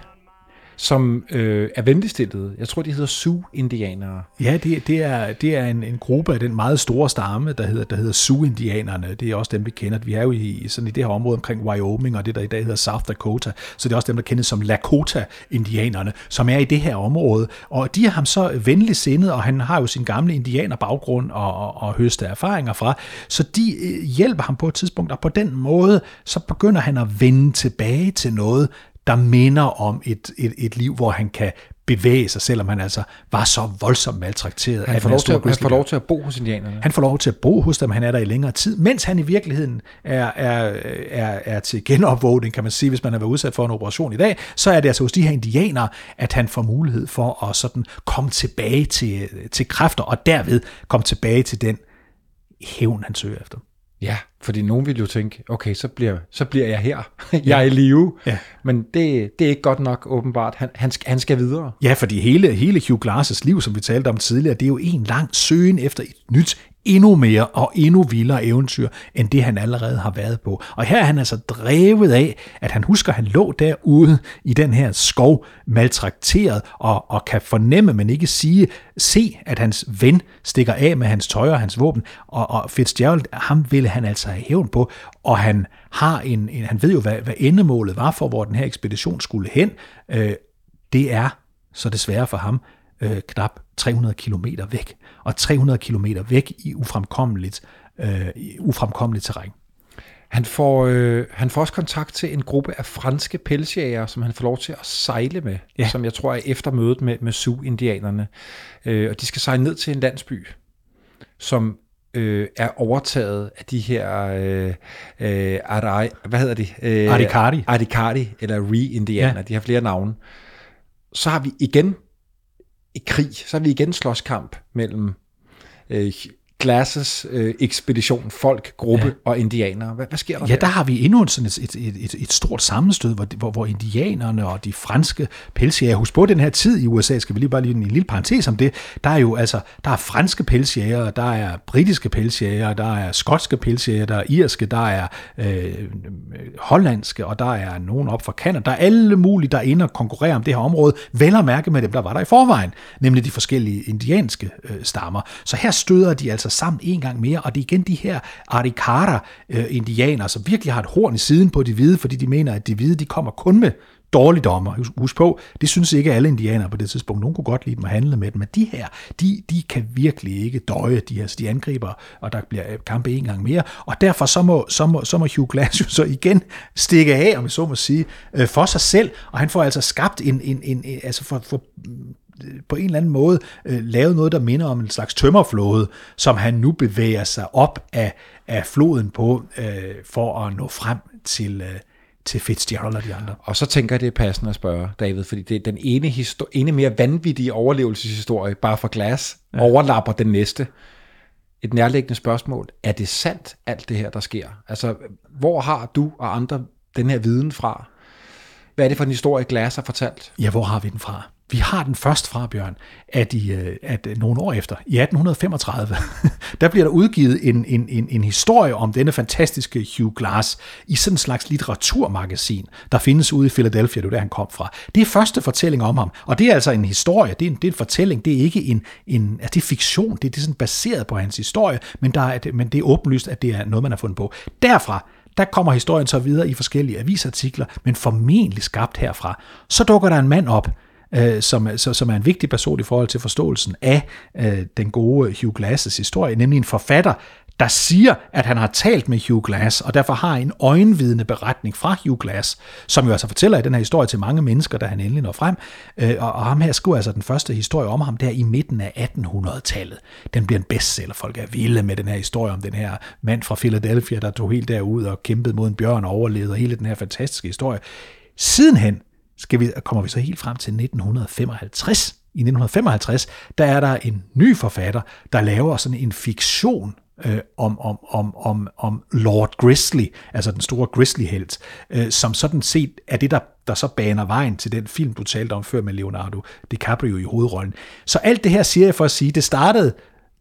som øh, er venligstillede. Jeg tror, de hedder Sioux-indianere. Ja, det, det er, det er en, en gruppe af den meget store stamme, der hedder, der hedder Sioux-indianerne. Det er også dem, vi kender. Vi er jo i, sådan i det her område omkring Wyoming, og det der i dag hedder South Dakota. Så det er også dem, der kendes som Lakota-indianerne, som er i det her område. Og de er ham så venlig sindet, og han har jo sin gamle indianerbaggrund og, og, og høste erfaringer fra. Så de øh, hjælper ham på et tidspunkt, og på den måde, så begynder han at vende tilbage til noget, der minder om et, et, et liv, hvor han kan bevæge sig, selvom han altså var så voldsomt maltrakteret. Han får, lov til, at- han får lov til at bo hos indianerne. han får lov til at bo hos dem, han er der i længere tid, mens han i virkeligheden er, er, er, er til genopvågning, kan man sige, hvis man har været udsat for en operation i dag, så er det altså hos de her indianere, at han får mulighed for at sådan komme tilbage til, til kræfter, og derved komme tilbage til den hævn, han søger efter. Ja, fordi nogen vil jo tænke, okay, så bliver, så bliver jeg her. jeg er i live. Ja. Men det, det er ikke godt nok, åbenbart. Han, han, skal, han skal videre. Ja, fordi hele, hele Hugh Glass' liv, som vi talte om tidligere, det er jo en lang søgen efter et nyt, endnu mere og endnu vildere eventyr, end det han allerede har været på. Og her er han altså drevet af, at han husker, at han lå derude i den her skov, maltrakteret, og, og kan fornemme, men ikke sige, se, at hans ven stikker af med hans tøj og hans våben, og, og Fitzgerald, ham ville han altså have hævn på, og han har en, en han ved jo, hvad, hvad endemålet var for, hvor den her ekspedition skulle hen. Øh, det er så desværre for ham øh, knap 300 kilometer væk. Og 300 kilometer væk i ufremkommeligt, øh, i ufremkommeligt terræn. Han får, øh, han får også kontakt til en gruppe af franske pelsjæger, som han får lov til at sejle med, Ja. som jeg tror er efter mødet med, med Sioux-indianerne. Øh, og de skal sejle ned til en landsby, som øh, er overtaget af de her øh, øh, Arai, hvad hedder de? Øh, Arikari. Arikari, eller Re-indianer, ja. de har flere navne. Så har vi igen i krig, så er vi igen slåskamp mellem øh, Glasses øh, ekspedition, folk, gruppe ja. og indianere. Hvad, hvad sker der Ja, der har vi endnu sådan et, et, et, et, stort sammenstød, hvor, hvor, hvor indianerne og de franske pelsjæger, husk på den her tid i USA, skal vi lige bare lige en lille parentes om det, der er jo altså, der er franske pelsjæger, der er britiske pelsjæger, der er skotske pelsjæger, der er irske, der er øh, hollandske, og der er nogen op fra Canada, der er alle mulige, der er inde og konkurrerer om det her område, vel at mærke med dem, der var der i forvejen, nemlig de forskellige indianske øh, stammer. Så her støder de altså sammen en gang mere, og det er igen de her Arikara-indianere, øh, som virkelig har et horn i siden på de hvide, fordi de mener, at de hvide de kommer kun med dårligdommer. Husk, på, det synes ikke alle indianere på det tidspunkt. Nogle kunne godt lide dem og handle med dem, men de her, de, de kan virkelig ikke døje, de her, de angriber, og der bliver øh, kampe en gang mere, og derfor så må, så må, så må Hugh Glass jo så igen stikke af, om jeg så må sige, øh, for sig selv, og han får altså skabt en, en, en, en altså for, for på en eller anden måde øh, lavet noget, der minder om en slags tømmerflåde, som han nu bevæger sig op af, af floden på, øh, for at nå frem til, øh, til Fitzgerald og de andre. Og så tænker jeg, det er passende at spørge, David, fordi det er den ene, histor- ene mere vanvittige overlevelseshistorie, bare for glas, ja. overlapper den næste. Et nærliggende spørgsmål. Er det sandt, alt det her, der sker? Altså, hvor har du og andre den her viden fra? Hvad er det for en historie, Glas har fortalt? Ja, hvor har vi den fra? Vi har den først fra, Bjørn, at, i, øh, at øh, nogle år efter, i 1835, der bliver der udgivet en, en, en, en historie om denne fantastiske Hugh Glass i sådan en slags litteraturmagasin, der findes ude i Philadelphia, det er der han kom fra. Det er første fortælling om ham, og det er altså en historie, det er en, det er en fortælling, det er ikke en, en altså det er fiktion, det er, det er sådan baseret på hans historie, men, der er, men det er åbenlyst, at det er noget, man har fundet på. Derfra, der kommer historien så videre i forskellige avisartikler, men formentlig skabt herfra. Så dukker der en mand op, øh, som, så, som er en vigtig person i forhold til forståelsen af øh, den gode Hugh Glass' historie, nemlig en forfatter, der siger, at han har talt med Hugh Glass, og derfor har en øjenvidende beretning fra Hugh Glass, som jo altså fortæller i den her historie til mange mennesker, da han endelig når frem. Øh, og, og ham her skriver altså den første historie om ham der i midten af 1800-tallet. Den bliver en bestseller. Folk er vilde med den her historie om den her mand fra Philadelphia, der tog helt derud og kæmpede mod en bjørn og overlevede, og hele den her fantastiske historie. Sidenhen skal vi, kommer vi så helt frem til 1955. I 1955, der er der en ny forfatter, der laver sådan en fiktion øh, om, om, om, om, om Lord Grizzly, altså den store Grizzly-helt, øh, som sådan set er det, der, der så baner vejen til den film, du talte om før med Leonardo DiCaprio i hovedrollen. Så alt det her siger jeg for at sige, det startede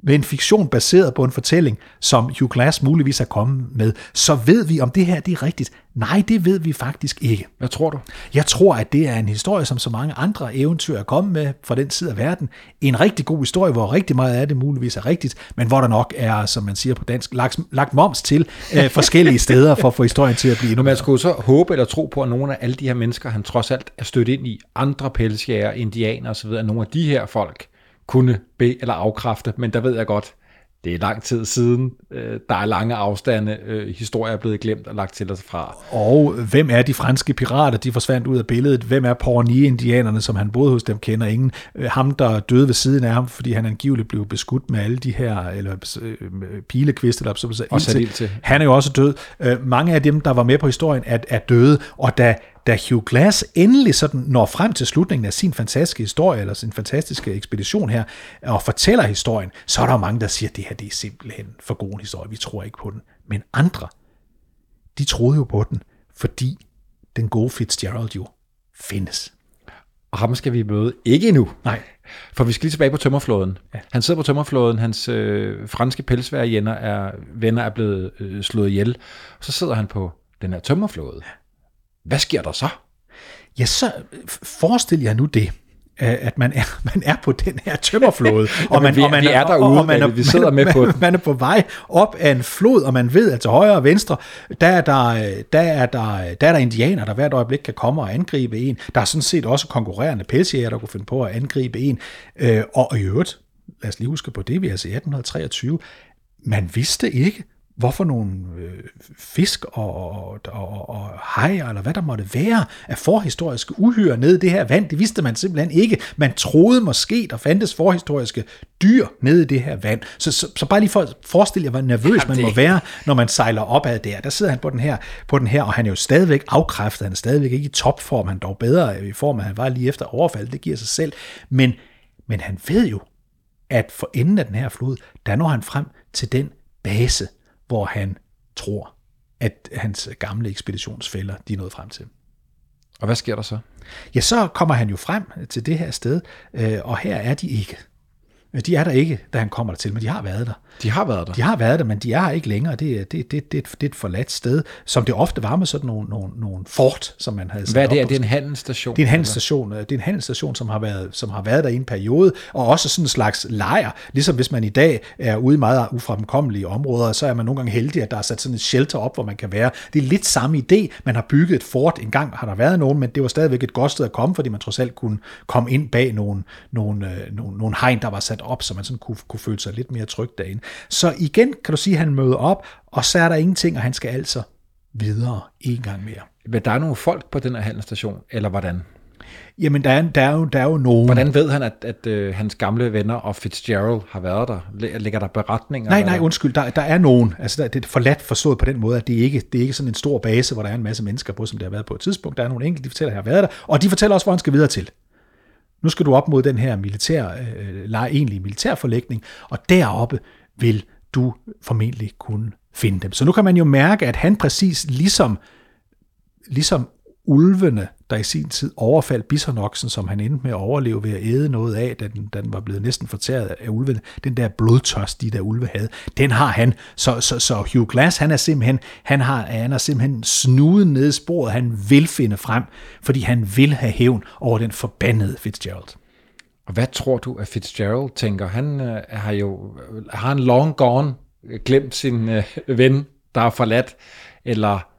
med en fiktion baseret på en fortælling, som Hugh Glass muligvis er kommet med, så ved vi, om det her det er rigtigt. Nej, det ved vi faktisk ikke. Hvad tror du? Jeg tror, at det er en historie, som så mange andre eventyr er kommet med fra den side af verden. En rigtig god historie, hvor rigtig meget af det muligvis er rigtigt, men hvor der nok er, som man siger på dansk, lagt, lagt moms til øh, forskellige steder for at få historien til at blive endnu Man skulle så håbe eller tro på, at nogle af alle de her mennesker, han trods alt er stødt ind i, andre pelsjæger, indianer osv., at nogle af de her folk kunne be- eller afkræfte, men der ved jeg godt, det er lang tid siden, øh, der er lange afstande, øh, historier er blevet glemt og lagt til os fra. Og hvem er de franske pirater? De forsvandt ud af billedet. Hvem er Pawnee-indianerne, som han boede hos dem, kender ingen. Øh, ham, der døde ved siden af ham, fordi han angiveligt blev beskudt med alle de her eller, pilekviste, der så ild til. Han er jo også død. Mange af dem, der var med på historien, er, er døde, og da da Hugh Glass endelig sådan når frem til slutningen af sin fantastiske historie, eller sin fantastiske ekspedition her, og fortæller historien, så er der mange, der siger, at det her det er simpelthen for god en historie, vi tror ikke på den. Men andre, de troede jo på den, fordi den gode Fitzgerald jo findes. Og ham skal vi møde ikke endnu. Nej. For vi skal lige tilbage på tømmerflåden. Ja. Han sidder på tømmerflåden, hans øh, franske pelsværjender er, venner er blevet øh, slået ihjel. Så sidder han på den her tømmerflåde. Hvad sker der så? Ja, så forestil jer nu det, at man er, man er på den her tømmerflåde, og man, vi- og man vi er derude, og man er. Vi sidder med man, på den. man er på vej op af en flod, og man ved, at til højre og venstre, der er der, der, er der, der, er der indianer, der hvert øjeblik kan komme og angribe en. Der er sådan set også konkurrerende pelsjæger, der kunne finde på at angribe en. Øh, og i øvrigt, lad os lige huske på det, vi er altså i 1823, man vidste ikke, hvorfor nogle øh, fisk og, og, og, og hajer, eller hvad der måtte være, af forhistoriske uhyre nede i det her vand. Det vidste man simpelthen ikke. Man troede måske, der fandtes forhistoriske dyr nede i det her vand. Så, så, så bare lige for at forestille jer, hvor nervøs man må være, når man sejler opad der. Der sidder han på den her, på den her og han er jo stadigvæk afkræftet. Han er stadigvæk ikke i topform. Han er dog bedre i form, at han var lige efter overfald. Det giver sig selv. Men, men han ved jo, at for enden af den her flod, der når han frem til den base, hvor han tror, at hans gamle ekspeditionsfælder, de er nået frem til. Og hvad sker der så? Ja, så kommer han jo frem til det her sted, øh, og her er de ikke. De er der ikke, da han kommer der til, men de har været der. De har været der. De har været der, men de er her ikke længere. Det, er- det, det, det, et- det er et forladt sted, som det ofte var med sådan nogle, nogle, nogle fort, som man havde sat Hvad er det? Er det en handelsstation? det er en handelsstation, øh, det er en handelsstation som, har været, som har været der i en periode, og også sådan en slags lejr. Ligesom hvis man i dag er ude i meget ufremkommelige områder, så er man nogle gange heldig, at der er sat sådan et shelter op, hvor man kan være. Det er lidt samme idé. Man har bygget et fort. En gang har der været nogen, men det var stadigvæk et godt sted at komme, fordi man trods alt kunne komme ind bag nogle, nogle, øh, nogle, nogle hegn, der var sat op, så man sådan kunne, kunne føle sig lidt mere tryg derinde. Så igen kan du sige, at han møder op, og så er der ingenting, og han skal altså videre en gang mere. Men der er nogle folk på den her handelsstation, eller hvordan? Jamen, der er, der er, jo, der er jo nogen... Hvordan ved han, at, at øh, hans gamle venner og Fitzgerald har været der? Ligger der beretninger? Nej, nej, undskyld, der, der er nogen. Altså, der, det er forladt forstået på den måde, at det ikke det er ikke sådan en stor base, hvor der er en masse mennesker på, som det har været på et tidspunkt. Der er nogle enkelte, de fortæller, at har været der, og de fortæller også, hvor han skal videre til. Nu skal du op mod den her militær, øh, lege, egentlige militærforlægning, og deroppe vil du formentlig kunne finde dem. Så nu kan man jo mærke, at han præcis ligesom ligesom ulvene, der i sin tid overfaldt bisonoksen, som han endte med at overleve ved at æde noget af, da den, da den var blevet næsten fortæret af ulvene, den der blodtørst, de der ulve havde, den har han. Så, så, så Hugh Glass, han er simpelthen, han har, han er simpelthen snudet ned i sporet, han vil finde frem, fordi han vil have hævn over den forbandede Fitzgerald. Og hvad tror du, at Fitzgerald tænker? Han øh, har jo har han long gone øh, glemt sin øh, ven, der er forladt, eller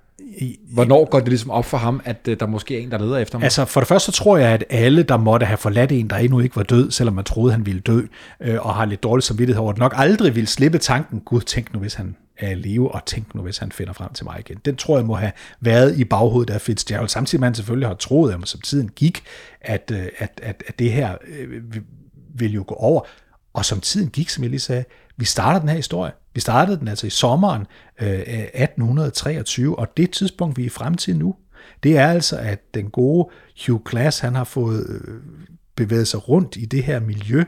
hvornår går det ligesom op for ham, at øh, der måske er en, der leder efter ham? Altså, for det første tror jeg, at alle, der måtte have forladt en, der endnu ikke var død, selvom man troede, han ville dø, øh, og har lidt dårlig samvittighed over det, nok aldrig vil slippe tanken, gud, tænk nu, hvis han er i live, og tænk nu, hvis han finder frem til mig igen. Den tror jeg må have været i baghovedet af Fitzgerald, samtidig med at han selvfølgelig har troet, at som tiden gik, at, øh, at, at, at det her øh, vil jo gå over. Og som tiden gik, som jeg lige sagde, vi starter den her historie. Vi startede den altså i sommeren øh, 1823, og det tidspunkt, vi er frem til nu, det er altså, at den gode Hugh Glass, han har fået øh, bevæget sig rundt i det her miljø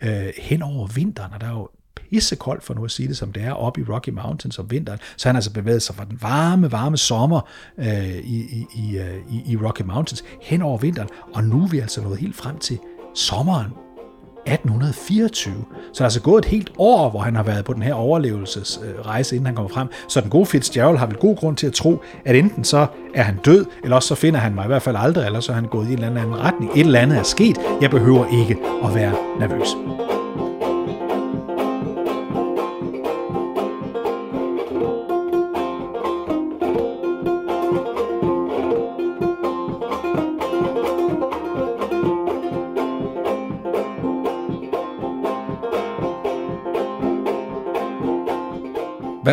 øh, hen over vinteren, og der er jo pissekoldt for nu at sige det, som det er oppe i Rocky Mountains om vinteren, så han har altså bevæget sig fra den varme, varme sommer øh, i, i, i, øh, i, i Rocky Mountains hen over vinteren, og nu er vi altså nået helt frem til sommeren. 1824. Så der er altså gået et helt år, hvor han har været på den her overlevelsesrejse, inden han kommer frem. Så den gode Fitzgerald har vel god grund til at tro, at enten så er han død, eller også så finder han mig i hvert fald aldrig, eller så er han gået i en eller anden retning. Et eller andet er sket. Jeg behøver ikke at være nervøs.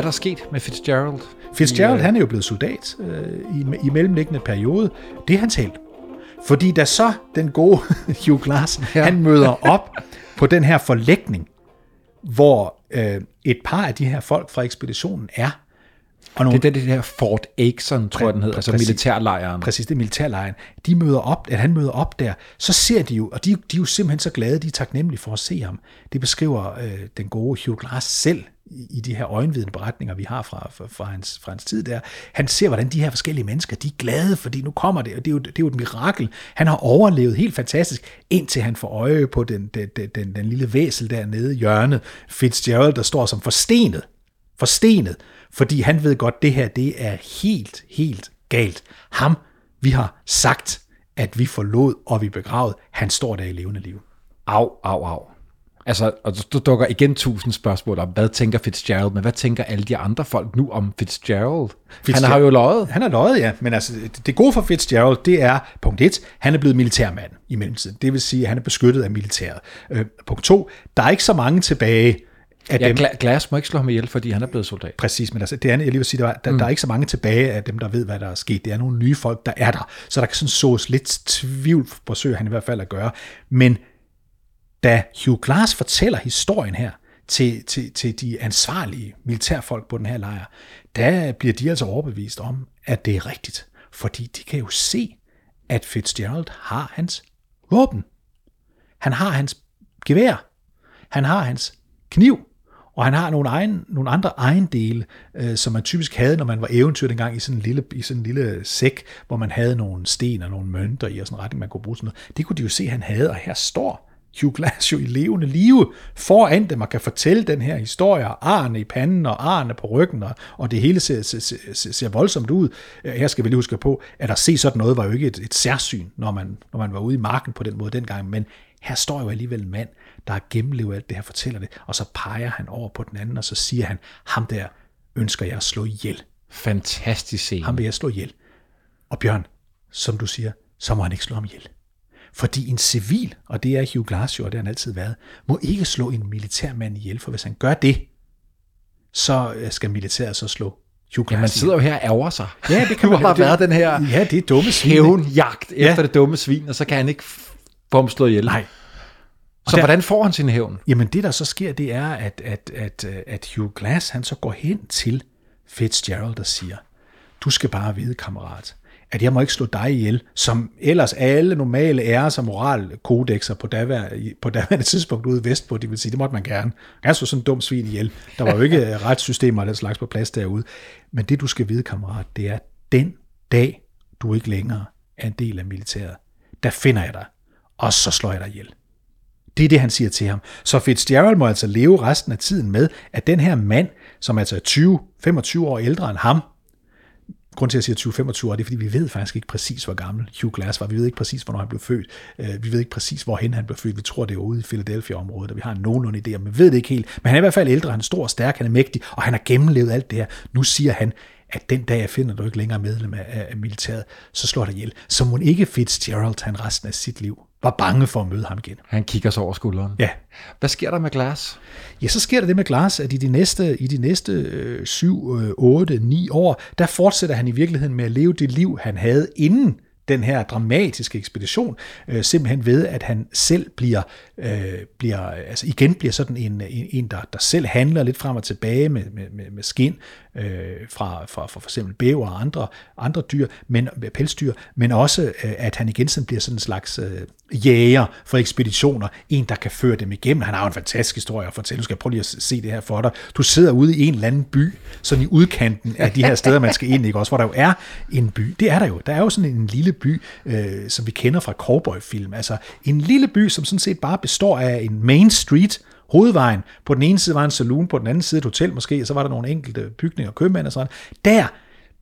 Der sket med Fitzgerald? Fitzgerald, han er jo blevet soldat øh, i, i mellemliggende periode. Det er hans held. Fordi da så den gode Hugh Glass, ja. han møder op på den her forlægning, hvor øh, et par af de her folk fra ekspeditionen er, og nogle, Det er det, det her Fort Aikson, tror jeg den hedder, altså præcis. militærlejren. præcis det er militærlejren, de møder op, at han møder op der, så ser de jo, og de, de er jo simpelthen så glade, de er taknemmelige for at se ham. Det beskriver øh, den gode Hugh Glass selv i, de her øjenvidende beretninger, vi har fra, fra, fra, hans, fra hans tid der. Han ser, hvordan de her forskellige mennesker, de er glade, fordi nu kommer det, og det er jo, det er jo et mirakel. Han har overlevet helt fantastisk, indtil han får øje på den, den, den, den, lille væsel dernede i hjørnet, Fitzgerald, der står som forstenet forstenet, fordi han ved godt, det her, det er helt, helt galt. Ham, vi har sagt, at vi forlod, og vi begravet, han står der i levende liv. Au, au, au. Altså, og du dukker igen tusind spørgsmål om, hvad tænker Fitzgerald, men hvad tænker alle de andre folk nu om Fitzgerald? Han har jo løjet. Han har løjet, ja. Men altså, det- gode for Fitzgerald, det er, punkt et, han er blevet militærmand i mellemtiden. Det vil sige, at han er beskyttet af militæret. Øh, punkt to, der er ikke så mange tilbage af Ja, dem, Gla- Glass må ikke slå ham ihjel, fordi han er blevet soldat. Præcis, men altså, det andet, jeg lige vil sige, der, var, der, mm. der er ikke så mange tilbage af dem, der ved, hvad der er sket. Det er nogle nye folk, der er der. Så der kan sådan sås lidt tvivl, forsøger han i hvert fald at gøre. Men da Hugh Glass fortæller historien her til, til, til de ansvarlige militærfolk på den her lejr, der bliver de altså overbevist om, at det er rigtigt. Fordi de kan jo se, at Fitzgerald har hans våben. Han har hans gevær. Han har hans kniv, og han har nogle, egen, nogle andre ejendele, øh, som man typisk havde, når man var eventyr dengang i sådan en lille, i sådan en lille sæk, hvor man havde nogle sten og nogle mønter i, og sådan en retning, man kunne bruge sådan noget. Det kunne de jo se, han havde, og her står Hugh Glass jo i levende live foran dem, og kan fortælle den her historie, og arne i panden, og arne på ryggen, og, og det hele ser, ser, ser, ser voldsomt ud. Øh, Her skal vi lige huske på, at at se sådan noget var jo ikke et, et særsyn, når man, når man var ude i marken på den måde dengang, men her står jo alligevel en mand, der har gennemlevet alt det her, fortæller det, og så peger han over på den anden, og så siger han, ham der ønsker jeg at slå ihjel. Fantastisk scene. Ham vil jeg slå ihjel. Og Bjørn, som du siger, så må han ikke slå ham ihjel. Fordi en civil, og det er Hugh Glass jo, og det har han altid været, må ikke slå en militærmand ihjel, for hvis han gør det, så øh, skal militæret så slå Hugh Glass Ja, man sidder jo her og ærger sig. Ja, det kan man- har været den her Ja, det er dumme svin. ikke? hævnjagt Ja. efter det dumme svin, og så kan han ikke få ham slået ihjel. Nej. Så der- hvordan får han sin hævn? Jamen det, der så sker, det er, at, at, at, øh, at Hugh Glass, han så går hen til Fitzgerald og siger, du skal bare vide, kammerat, at jeg må ikke slå dig ihjel, som ellers alle normale æres- og moralkodexer på daværende, på daværende tidspunkt ude vestpå, det vil sige, det måtte man gerne. Jeg så altså sådan en dum svin ihjel. Der var jo ikke øh, retssystemer og den slags på plads derude. Men det, du skal vide, kammerat, det er, den dag, du ikke længere er en del af militæret, der finder jeg dig, og så slår jeg dig ihjel. Det er det, han siger til ham. Så Fitzgerald må altså leve resten af tiden med, at den her mand, som altså er 20-25 år ældre end ham, grund til, at jeg siger 20-25 det fordi vi ved faktisk ikke præcis, hvor gammel Hugh Glass var. Vi ved ikke præcis, hvornår han blev født. Øh, vi ved ikke præcis, hvorhen han blev født. Vi tror, det er ude i Philadelphia-området, og vi har en nogenlunde idé, men vi ved det ikke helt. Men han er i hvert fald ældre, han er stor og stærk, han er mægtig, og han har gennemlevet alt det her. Nu siger han, at den dag, jeg finder du ikke længere medlem af, af, militæret, så slår der ihjel. Så må ikke Fitzgerald, han resten af sit liv, var bange for at møde ham igen. Han kigger sig over skulderen. Ja, Hvad sker der med Glass? Ja, så sker der det med Glass, at i de næste, i de næste øh, 7, øh, 8, 9 år, der fortsætter han i virkeligheden med at leve det liv, han havde inden den her dramatiske ekspedition, øh, simpelthen ved, at han selv bliver, øh, bliver altså igen bliver sådan en, en, en der, der selv handler lidt frem og tilbage med, med, med, med skin øh, fra, fra, fra for eksempel bæver og andre, andre dyr, men, pelsdyr, men også, øh, at han igen sådan bliver sådan en slags øh, jæger for ekspeditioner, en, der kan føre dem igennem. Han har jo en fantastisk historie at fortælle. Nu skal prøve lige at se det her for dig. Du sidder ude i en eller anden by, sådan i udkanten af de her steder, man skal ind, ikke også, hvor der jo er en by. Det er der jo. Der er jo sådan en lille by, øh, som vi kender fra cowboyfilm. Altså en lille by, som sådan set bare består af en main street, hovedvejen. På den ene side var en saloon, på den anden side et hotel måske, og så var der nogle enkelte bygninger og købmænd og sådan. Der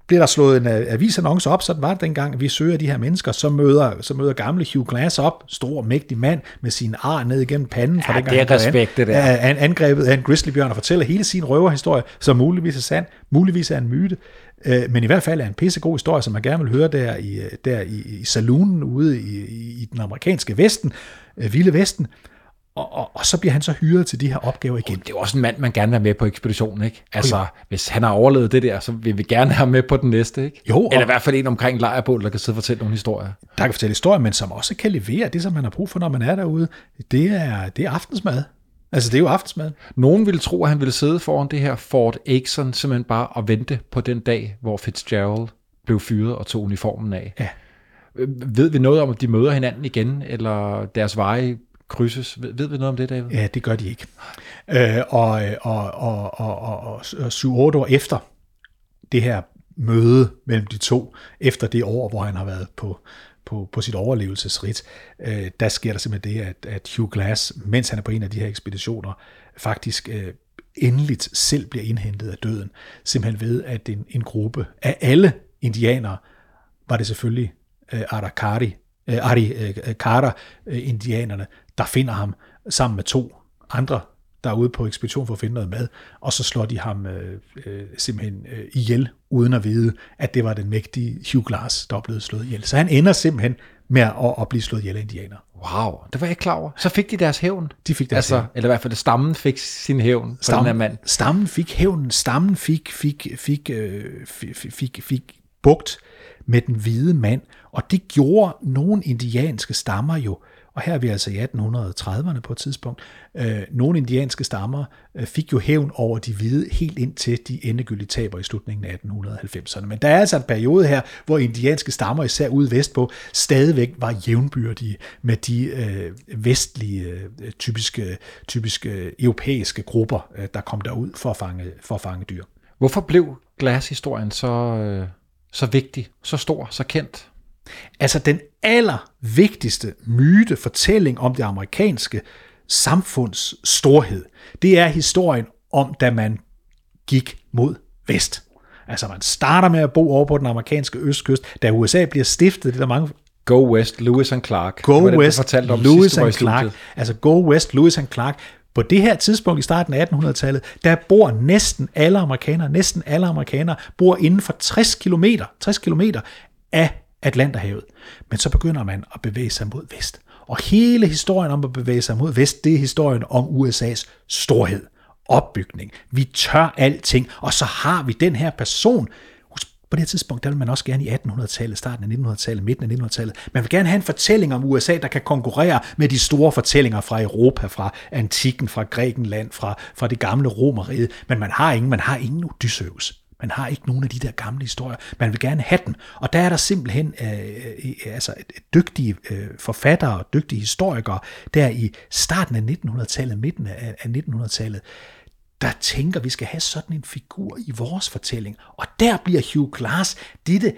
bliver der slået en øh, avisannonce op, sådan var det dengang, vi søger de her mennesker, så møder, så møder gamle Hugh Glass op, stor, mægtig mand, med sin ar ned igennem panden. Fra Ja, dengang, det er blev respekt, det der. An, an, angrebet af en grizzlybjørn og fortæller hele sin røverhistorie, som muligvis er sand, muligvis er en myte, øh, men i hvert fald er en pissegod historie, som man gerne vil høre der i, øh, der i, i saloonen ude i, i, i den amerikanske vesten, øh, vilde vesten, og, og, og så bliver han så hyret til de her opgaver igen. Det er jo også en mand, man gerne vil have med på ekspeditionen, ikke? Altså, hvis han har overlevet det der, så vil vi gerne have ham med på den næste, ikke? Jo, Eller i hvert fald en omkring lejrbål, der kan sidde og fortælle nogle historier. der kan fortælle historier, men som også kan levere det, som man har brug for, når man er derude. Det er, det er aftensmad. Altså, det er jo aftensmad. Nogen ville tro, at han ville sidde foran det her Fort Axon, simpelthen bare og vente på den dag, hvor Fitzgerald blev fyret og tog uniformen af. Ja. Ved vi noget om, at de møder hinanden igen, eller deres veje krydses? Ved, ved vi noget om det, David? Ja, det gør de ikke. Øh, og, og, og, og, og, og, øh, og 7-8 år efter det her møde mellem de to, efter det år, hvor han har været på, på, på sit overlevelsesrit, øh, der sker der simpelthen det, at, at Hugh Glass, mens han er på en af de her ekspeditioner, faktisk øh, endeligt selv bliver indhentet af døden, simpelthen ved, at en, en gruppe af alle indianere, var det selvfølgelig øh, Arakari, øh, Ari øh, Kara øh, indianerne, der finder ham sammen med to andre, der er ude på ekspedition for at finde noget mad, og så slår de ham øh, øh, simpelthen øh, ihjel, uden at vide, at det var den mægtige Hugh Glass, der blevet slået ihjel. Så han ender simpelthen med at, at blive slået ihjel af indianer. Wow, det var jeg ikke klar over. Så fik de deres hævn. De fik deres altså, hævn. Eller i hvert fald stammen fik sin hævn på den her mand. Stammen fik hævnen, stammen fik, fik, fik, øh, fik, fik, fik, fik bugt med den hvide mand, og det gjorde nogle indianske stammer jo og her er vi altså i 1830'erne på et tidspunkt. Øh, nogle indianske stammer øh, fik jo hævn over de hvide helt indtil de endegyldige taber i slutningen af 1890'erne. Men der er altså en periode her, hvor indianske stammer, især ude vestpå, stadigvæk var jævnbyrdige med de øh, vestlige, øh, typiske, typiske europæiske grupper, øh, der kom derud for at fange, for at fange dyr. Hvorfor blev glashistorien så, øh, så vigtig, så stor, så kendt? Altså den allervigtigste myte, fortælling om det amerikanske samfunds storhed, det er historien om, da man gik mod vest. Altså man starter med at bo over på den amerikanske østkyst, da USA bliver stiftet, det er der mange Go West, Lewis and Clark. Go Det var det, West, om Lewis and Clark. Altså Go West, Lewis and Clark. På det her tidspunkt i starten af 1800-tallet, der bor næsten alle amerikanere, næsten alle amerikanere bor inden for 60 km, 60 km af Atlanterhavet. Men så begynder man at bevæge sig mod vest. Og hele historien om at bevæge sig mod vest, det er historien om USA's storhed, opbygning. Vi tør alting, og så har vi den her person, på det her tidspunkt, der vil man også gerne i 1800-tallet, starten af 1900-tallet, midten af 1900-tallet, man vil gerne have en fortælling om USA, der kan konkurrere med de store fortællinger fra Europa, fra antikken, fra Grækenland, fra, fra det gamle romeriet. men man har ingen, man har ingen Odysseus. Man har ikke nogen af de der gamle historier. Man vil gerne have dem. Og der er der simpelthen øh, øh, øh altså dygtige øh, forfattere og dygtige historikere, der i starten af 1900-tallet, midten af, af 1900-tallet, der tænker, vi skal have sådan en figur i vores fortælling. Og der bliver Hugh Glass dette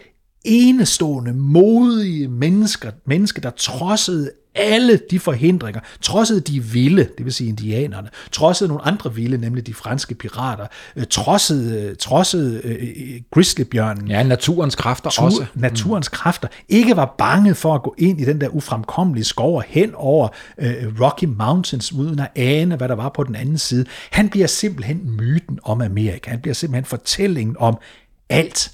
enestående, modige mennesker, menneske, der trodsede alle de forhindringer, trodsede de vilde, det vil sige indianerne, trodsede nogle andre vilde, nemlig de franske pirater, øh, trodsede, trodsede øh, grizzlybjørnen, Ja, naturens kræfter tur, også. naturens kræfter, ikke var bange for at gå ind i den der ufremkommelige skov og hen over øh, Rocky Mountains, uden at ane, hvad der var på den anden side. Han bliver simpelthen myten om Amerika. Han bliver simpelthen fortællingen om alt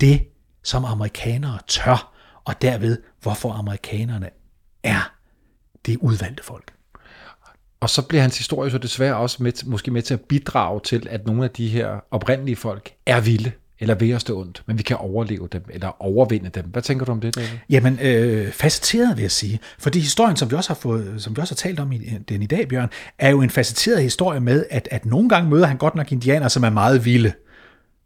det, som amerikanere tør, og derved, hvorfor amerikanerne er det udvalgte folk. Og så bliver hans historie så desværre også med, måske med til at bidrage til, at nogle af de her oprindelige folk er vilde, eller ved at stå ondt, men vi kan overleve dem, eller overvinde dem. Hvad tænker du om det, David? Jamen, øh, facetteret vil jeg sige. Fordi historien, som vi også har, fået, som vi også har talt om i den i dag, Bjørn, er jo en facetteret historie med, at, at nogle gange møder han godt nok indianere, som er meget vilde.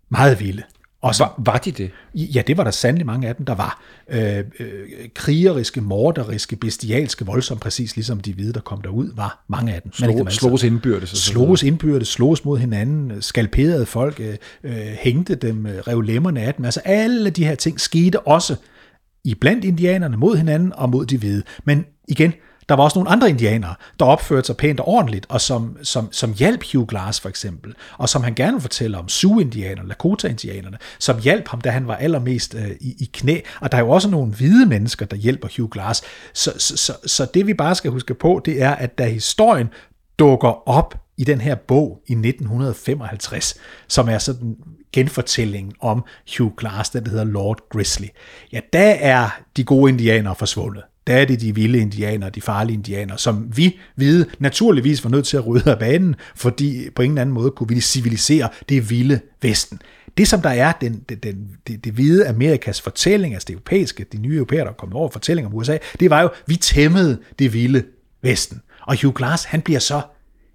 Meget vilde. Og så, Var, var de det? Ja, det var der sandelig mange af dem, der var. Øh, øh, krigeriske, morderiske, bestialske, voldsomt præcis ligesom de hvide, der kom derud, var mange af dem. Ikke dem Slå, alle slås indbyrdes. Sloges indbyrdes, sloges mod hinanden, skalperede folk, øh, øh, hængte dem, øh, rev lemmerne af dem. Altså alle de her ting skete også i blandt indianerne mod hinanden og mod de hvide. Men igen, der var også nogle andre indianere, der opførte sig pænt og ordentligt, og som, som, som hjalp Hugh Glass for eksempel, og som han gerne fortæller om Sioux-indianerne, Lakota-indianerne, som hjalp ham, da han var allermest øh, i, i knæ. Og der er jo også nogle hvide mennesker, der hjælper Hugh Glass. Så, så, så, så det vi bare skal huske på, det er, at da historien dukker op i den her bog i 1955, som er sådan genfortællingen om Hugh Glass, den der hedder Lord Grizzly. Ja, der er de gode indianere forsvundet. Der er det de vilde indianere, de farlige indianere, som vi hvide naturligvis var nødt til at rydde af banen, fordi på ingen anden måde kunne vi civilisere det vilde Vesten. Det, som der er den, den, den, det, det hvide Amerikas fortælling, altså det europæiske, de nye europæere, der er kommet over fortælling om USA, det var jo, vi tæmmede det vilde Vesten. Og Hugh Glass, han bliver så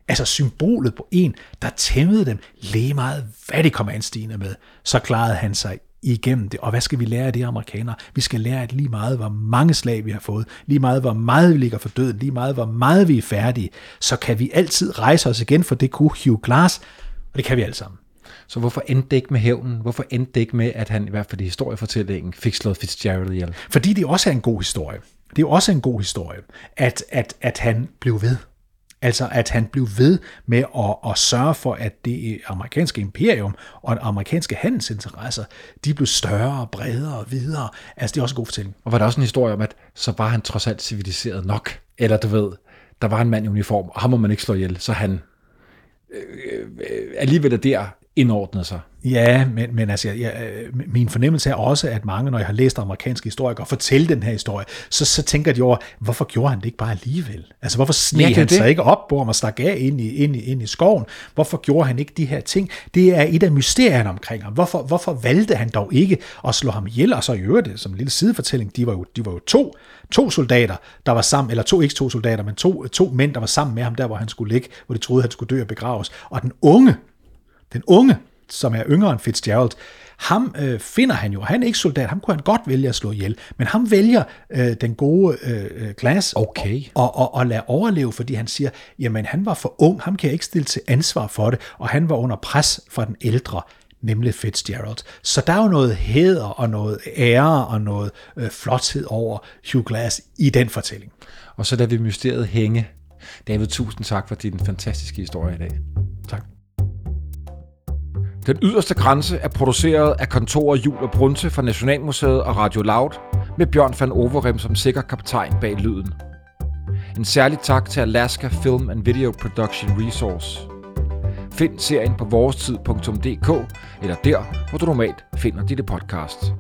altså symbolet på en, der tæmmede dem lige meget, hvad de kom anstigende med, så klarede han sig igennem det. Og hvad skal vi lære af det, amerikanere? Vi skal lære, at lige meget, hvor mange slag vi har fået, lige meget, hvor meget vi ligger for døden, lige meget, hvor meget vi er færdige, så kan vi altid rejse os igen, for det kunne Hugh Glass, og det kan vi alle sammen. Så hvorfor endte det ikke med hævnen? Hvorfor endte det ikke med, at han i hvert fald i historiefortællingen fik slået Fitzgerald ihjel? Fordi det også er en god historie. Det er også en god historie, at, at, at han blev ved. Altså at han blev ved med at, at sørge for, at det amerikanske imperium og amerikanske handelsinteresser, de blev større, bredere og videre. Altså det er også en god fortælling. Og var der også en historie om, at så var han trods alt civiliseret nok? Eller du ved, der var en mand i uniform, og ham må man ikke slå ihjel, så han øh, øh, øh alligevel er der indordnet sig. Ja, men, men altså, jeg, min fornemmelse er også, at mange, når jeg har læst amerikanske historikere fortælle den her historie, så, så tænker de over, hvorfor gjorde han det ikke bare alligevel? Altså, hvorfor sneg han det. sig ikke op på ham og stak af ind i, ind, i, ind i skoven? Hvorfor gjorde han ikke de her ting? Det er et af mysterierne omkring ham. Hvorfor, hvorfor valgte han dog ikke at slå ham ihjel? Og så i øvrigt, som en lille sidefortælling, de var jo, de var jo to, to soldater, der var sammen, eller to, ikke to soldater, men to, to mænd, der var sammen med ham der, hvor han skulle ligge, hvor de troede, han skulle dø og begraves. Og den unge, den unge, som er yngre end Fitzgerald, ham øh, finder han jo. Han er ikke soldat, ham kunne han godt vælge at slå ihjel, men ham vælger øh, den gode øh, øh, Glass Okay. og, og, og lade overleve, fordi han siger, jamen han var for ung, ham kan jeg ikke stille til ansvar for det, og han var under pres fra den ældre, nemlig Fitzgerald. Så der er jo noget hæder og noget ære og noget øh, flothed over Hugh Glass i den fortælling. Og så lader vi mysteriet hænge. David, tusind tak for din fantastiske historie i dag. Tak. Den yderste grænse er produceret af kontoret Jul og Brunse fra Nationalmuseet og Radio Loud, med Bjørn van Overrem som sikker kaptajn bag lyden. En særlig tak til Alaska Film and Video Production Resource. Find serien på vorestid.dk eller der, hvor du normalt finder dit podcast.